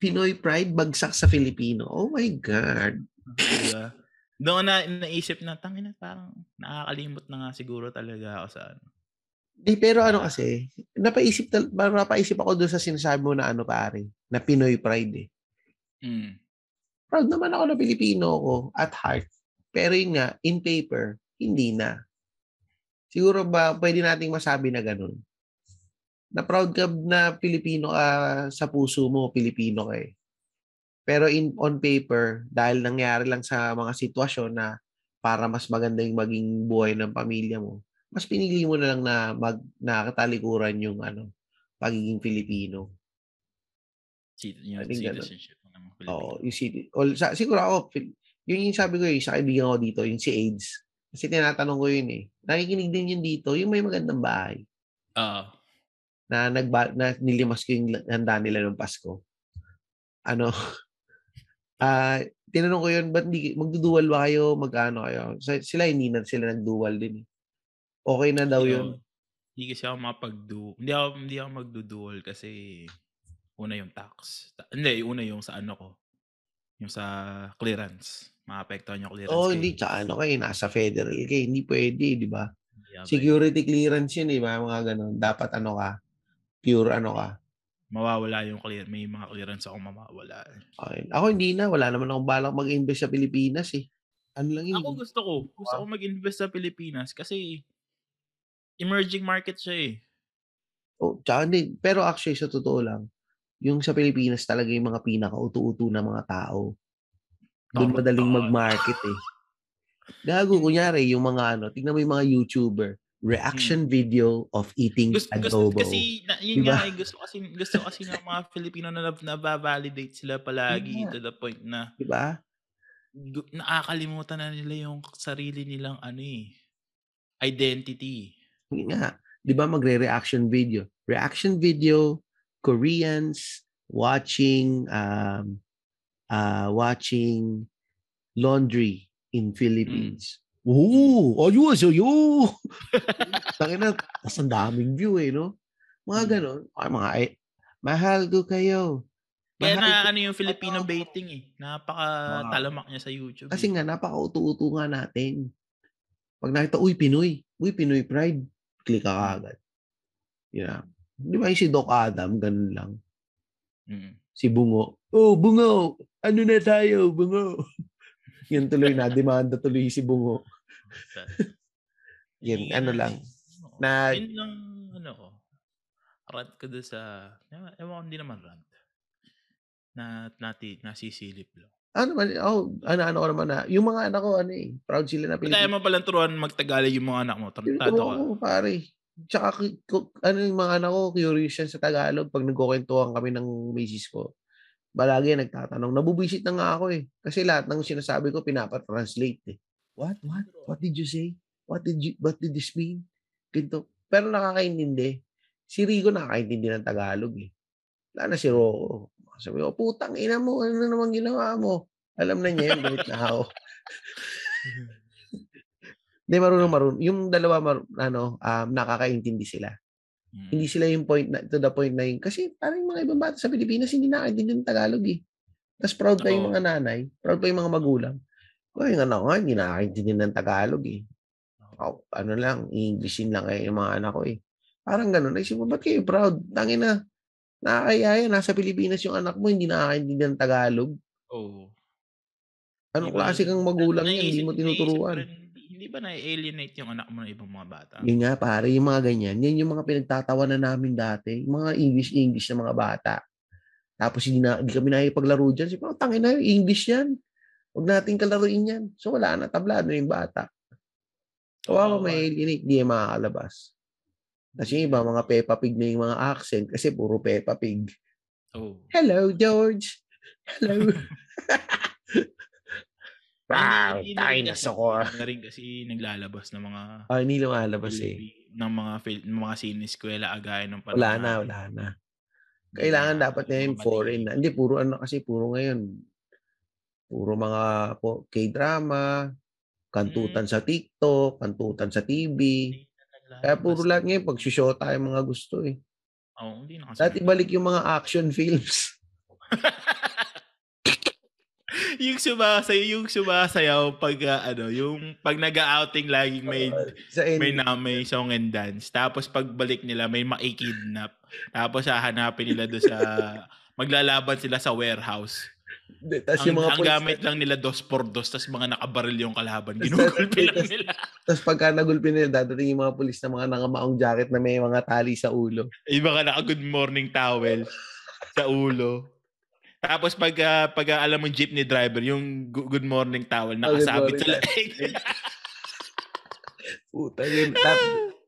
Pinoy pride, bagsak sa Filipino. Oh my God. diba? Doon ko na naisip na, tangina, parang nakakalimot na nga siguro talaga ako sa ano. Di, pero ano kasi, napaisip, tal- napaisip ako doon sa sinasabi mo na ano pare, na Pinoy pride eh. Mm. Proud naman ako na Pilipino ako at heart. Pero yun nga, in paper, hindi na. Siguro ba pwede nating masabi na ganun? Na proud ka na Pilipino ka sa puso mo, Pilipino ka eh. Pero in on paper, dahil nangyari lang sa mga sitwasyon na para mas maganda yung maging buhay ng pamilya mo, mas pinili mo na lang na mag nakatalikuran yung ano, pagiging Pilipino. Citizenship. Oo, yung city. All, sa, siguro ako, yun yung sabi ko eh, sa kaibigan ko dito, yung si AIDS. Kasi tinatanong ko yun eh. Nakikinig din yun dito, yung may magandang bahay. Oo. Na, nagba, na nilimas ko yung handa nila ng Pasko. Ano? Ah, tinanong ko yun, ba't di, magdudual ba kayo? Magkano kayo? Sa- Sila hindi na sila nagdual din eh. Okay na daw yun. Hindi kasi ako mapagdu Hindi ako, hindi ako magdudual kasi una yung tax. Ta- hindi, una yung sa ano ko. Yung sa clearance. Maapektuhan yung clearance. Eh. hindi. Tsaka ano kayo, nasa federal kayo. Hindi pwede, di ba? Eh. Security clearance yun, di ba? Mga ganun. Dapat ano ka, pure ano ka. Mawawala yung clear. May mga clearance ako mawawala. Okay. Ako hindi na. Wala naman akong balak mag-invest sa Pilipinas eh. Ano lang yun? Ako gusto ko. Gusto ko mag-invest sa Pilipinas kasi emerging market siya eh. Oh, tsaka hindi. Pero actually, sa totoo lang, yung sa Pilipinas talaga yung mga pinaka-utu-utu na mga tao. Doon madaling mag-market eh. Gago, kunyari, yung mga ano, tignan mo yung mga YouTuber, reaction video of eating Hmm. Gusto, gusto adobo. kasi, na, yun Diba? nga eh, gusto kasi, gusto kasi ng mga Filipino na nab- nababalidate sila palagi Yeah. to the point na Di ba? gu- nakakalimutan na nila yung sarili nilang ano eh, identity. Yun nga. Di ba magre-reaction video? Reaction video, Koreans watching um, uh, watching laundry in Philippines. Oo, ayos, ayos. Tangin na, tas ang daming view eh, no? Mga Mm. ganon. Ay, mga, ay, mahal ko kayo. Kaya Mahal na ko- ano yung Filipino baiting eh. Napaka talamak niya sa YouTube. Kasi eh. nga, napaka-utu-utu nga natin. Pag nakita, uy, Pinoy. Uy, Pinoy pride. Click ka agad. Yeah. Di ba yung si Doc Adam, ganun lang. Mm. Si Bungo. Oh, Bungo! Ano na tayo, Bungo? Yan tuloy na, demanda tuloy si Bungo. Yan, ano lang. oo. Na- Yun lang, ano ko. Rant ko doon sa, ewan ko, hindi naman rant. Na, nati, nasisilip lang. Ano naman, oh, ano, ano ko naman na, yung mga anak ko, ano eh, proud sila na Kaya Pilipino. mo palang turuan magtagalog yung mga anak mo. Tarantado ka. ko, pare. Tsaka, ano yung mga anak ko, curious yan sa Tagalog. Pag nagkukwentuhan kami ng misis ko, balagi nagtatanong. Nabubisit na nga ako eh. Kasi lahat ng sinasabi ko, pinapatranslate eh. What? What? What did you say? What did you, what did this mean? Ganito. Pero nakakaintindi. Si Rico nakakaintindi ng Tagalog eh. Lalo na si Rocco. Sabi ko, putang ina mo, ano na naman ginawa mo? Alam na niya yun, galit na ako. Hindi, marunong marunong. Yung dalawa, mar- ano, um, nakakaintindi sila. Mm. Hindi sila yung point na, to the point na yun. Kasi parang mga ibang bata sa Pilipinas, hindi nakakaintindi ng Tagalog eh. Tapos proud pa yung mga nanay, proud pa yung mga magulang. O yung anak ko hindi nakakaintindi ng Tagalog eh. O, ano lang, Englishin lang eh, yung mga anak ko eh. Parang ganun. Naisip mo, ba't kayo proud? Tangin na. Nakakaya, nasa Pilipinas yung anak mo, hindi nakakaintindi ng Tagalog. Oo. Anong Di ba- klase kang magulang yan, hindi Naisip- mo naisip tinuturuan. rin, Hindi, ba na-alienate yung anak mo ng ibang mga bata? Yun nga, pare, yung mga ganyan. Yan yung mga pinagtatawanan namin dati. Yung mga English-English na mga bata. Tapos hindi, na, hindi kami nakipaglaro dyan. Sabi ko, tangin na, English yan. Huwag natin kalaruin yan. So wala na, tablado na yung bata. Kawawa Oo, may alienate, di makakalabas. Kasi yung iba, mga Peppa Pig na yung mga accent kasi puro Peppa Pig. Oh. Hello, George. Hello. wow, dinosaur. hindi na rin kasi naglalabas ng mga Ah, hindi lumalabas eh. Ng mga fil- ng mga sineskwela agaya ng panahon Wala na, wala na. Kailangan na- dapat na yung foreign na. Hindi, puro ano kasi, puro ngayon. Puro mga po- K-drama, kantutan Mm. sa TikTok, kantutan sa TV. Kaya puro lahat ng- ngayon, pag tayo mga gusto eh. Oo, hindi na kasi. Dati balik yung mga action films. yung sumasayaw, yung sumasayaw pag ah, ano, yung pag nag-outing laging may sa may na may song and dance. Tapos pagbalik nila may makikidnap. Tapos hahanapin nila do sa maglalaban sila sa warehouse. Tapos Ang, yung mga ang gamit lang nila dos por dos tas mga nakabaril yung kalaban. Tas- Ginugulpi lang tas- nila. tapos pagka nagulpin nila, dadating yung mga pulis na mga nakamaong jacket na may mga tali sa ulo. Iba ka naka good morning towel sa ulo. Tapos pag, ah, pag ah, alam mo jeepney driver, yung good morning towel Oh, nakasabit sa morning. leeg. Puta yun. Lahat,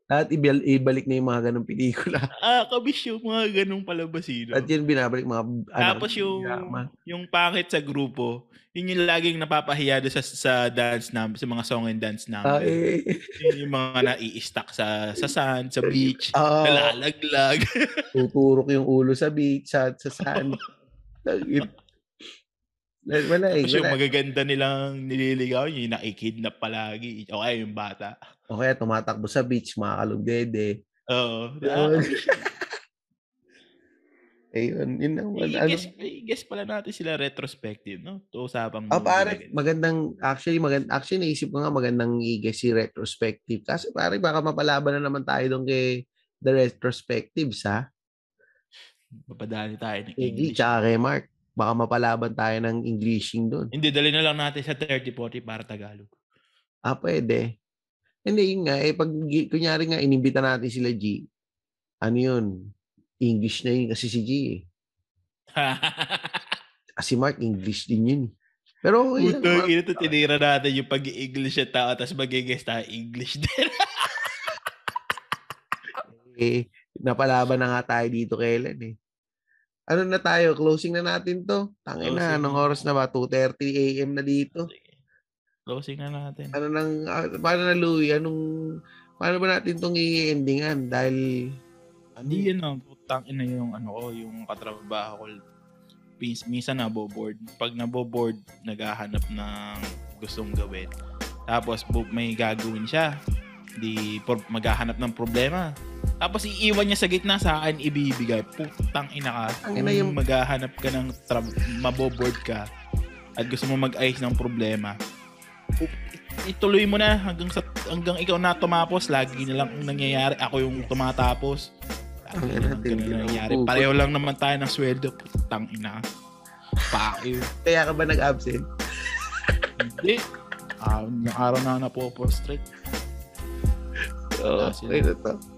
lahat ibal- ibalik na yung mga ganong pelikula. ah, kabis yung mga ganong palabasino. At yun binabalik mga ano, Tapos yung drama. yung pangit sa grupo, yun yung laging napapahiya sa, sa dance namin, sa mga song and dance Ah, namin. eh. Yun yung mga nai-stack sa sa sand, sa beach, Ah, nalalaglag. tuturok yung ulo sa beach, sa, sa sand. Wala eh. Tapos yung Wala. magaganda nilang nililigaw, yung nakikidnap palagi. O kaya yung bata. O kaya tumatakbo sa beach, makakalog dede. Oo. Ayun. Ayun, yun ang ano. I-guess, i-guess pala natin sila retrospective, no? To usapang movie pare, magandang, actually, magand, actually, naisip ko nga magandang i-guess si retrospective. Kasi pare, baka mapalaban na naman tayo doon kay the retrospectives, ha? Papadali tayo ng Kay English. tsaka kay Mark. Baka mapalaban tayo ng Englishing doon. Hindi, dali na lang natin sa 30-40 para Tagalog. Ah, pwede. Hindi, yun nga. Eh, pag, kunyari nga, inimbita natin sila G, ano yun? English na yun kasi si G eh. Ah, si Mark, English din yun. eh. Pero, yun, Puto, ito tinira natin yung pag-English at tao, tapos mag-guess tayo English din. eh, napalaban na nga tayo dito kailan eh. Ano na tayo? Closing na natin to. Tangin na, anong oras na ba? 2.30 a.m. na dito. Closing na natin. Ano nang, ah, paano na Louie? Anong, paano ba natin itong i-endingan? Dahil, ano Hindi yun ang putang ina yung ano ko, yung katrabaho ko. Minsan naboboard. Pag naboboard, naghahanap ng gustong gawin. Tapos may gagawin siya. Di por- maghahanap ng problema. Tapos iiwan niya sa gitna sa akin ibibigay. Putang ina ka. Ang ina yung- maghahanap ka ng tra- maboboard ka at gusto mo mag-ayos ng problema, ituloy mo na hanggang sa hanggang ikaw na tumapos. Lagi na lang ang nangyayari. Ako yung tumatapos. Ang ina, na na nangyayari. Pareho lang naman tayo ng sweldo. Putang ina. You. Kaya ka ba nag-absent? Hindi. Ah, yung araw na ako napoprostrate. Oo, Wala sila. okay na to.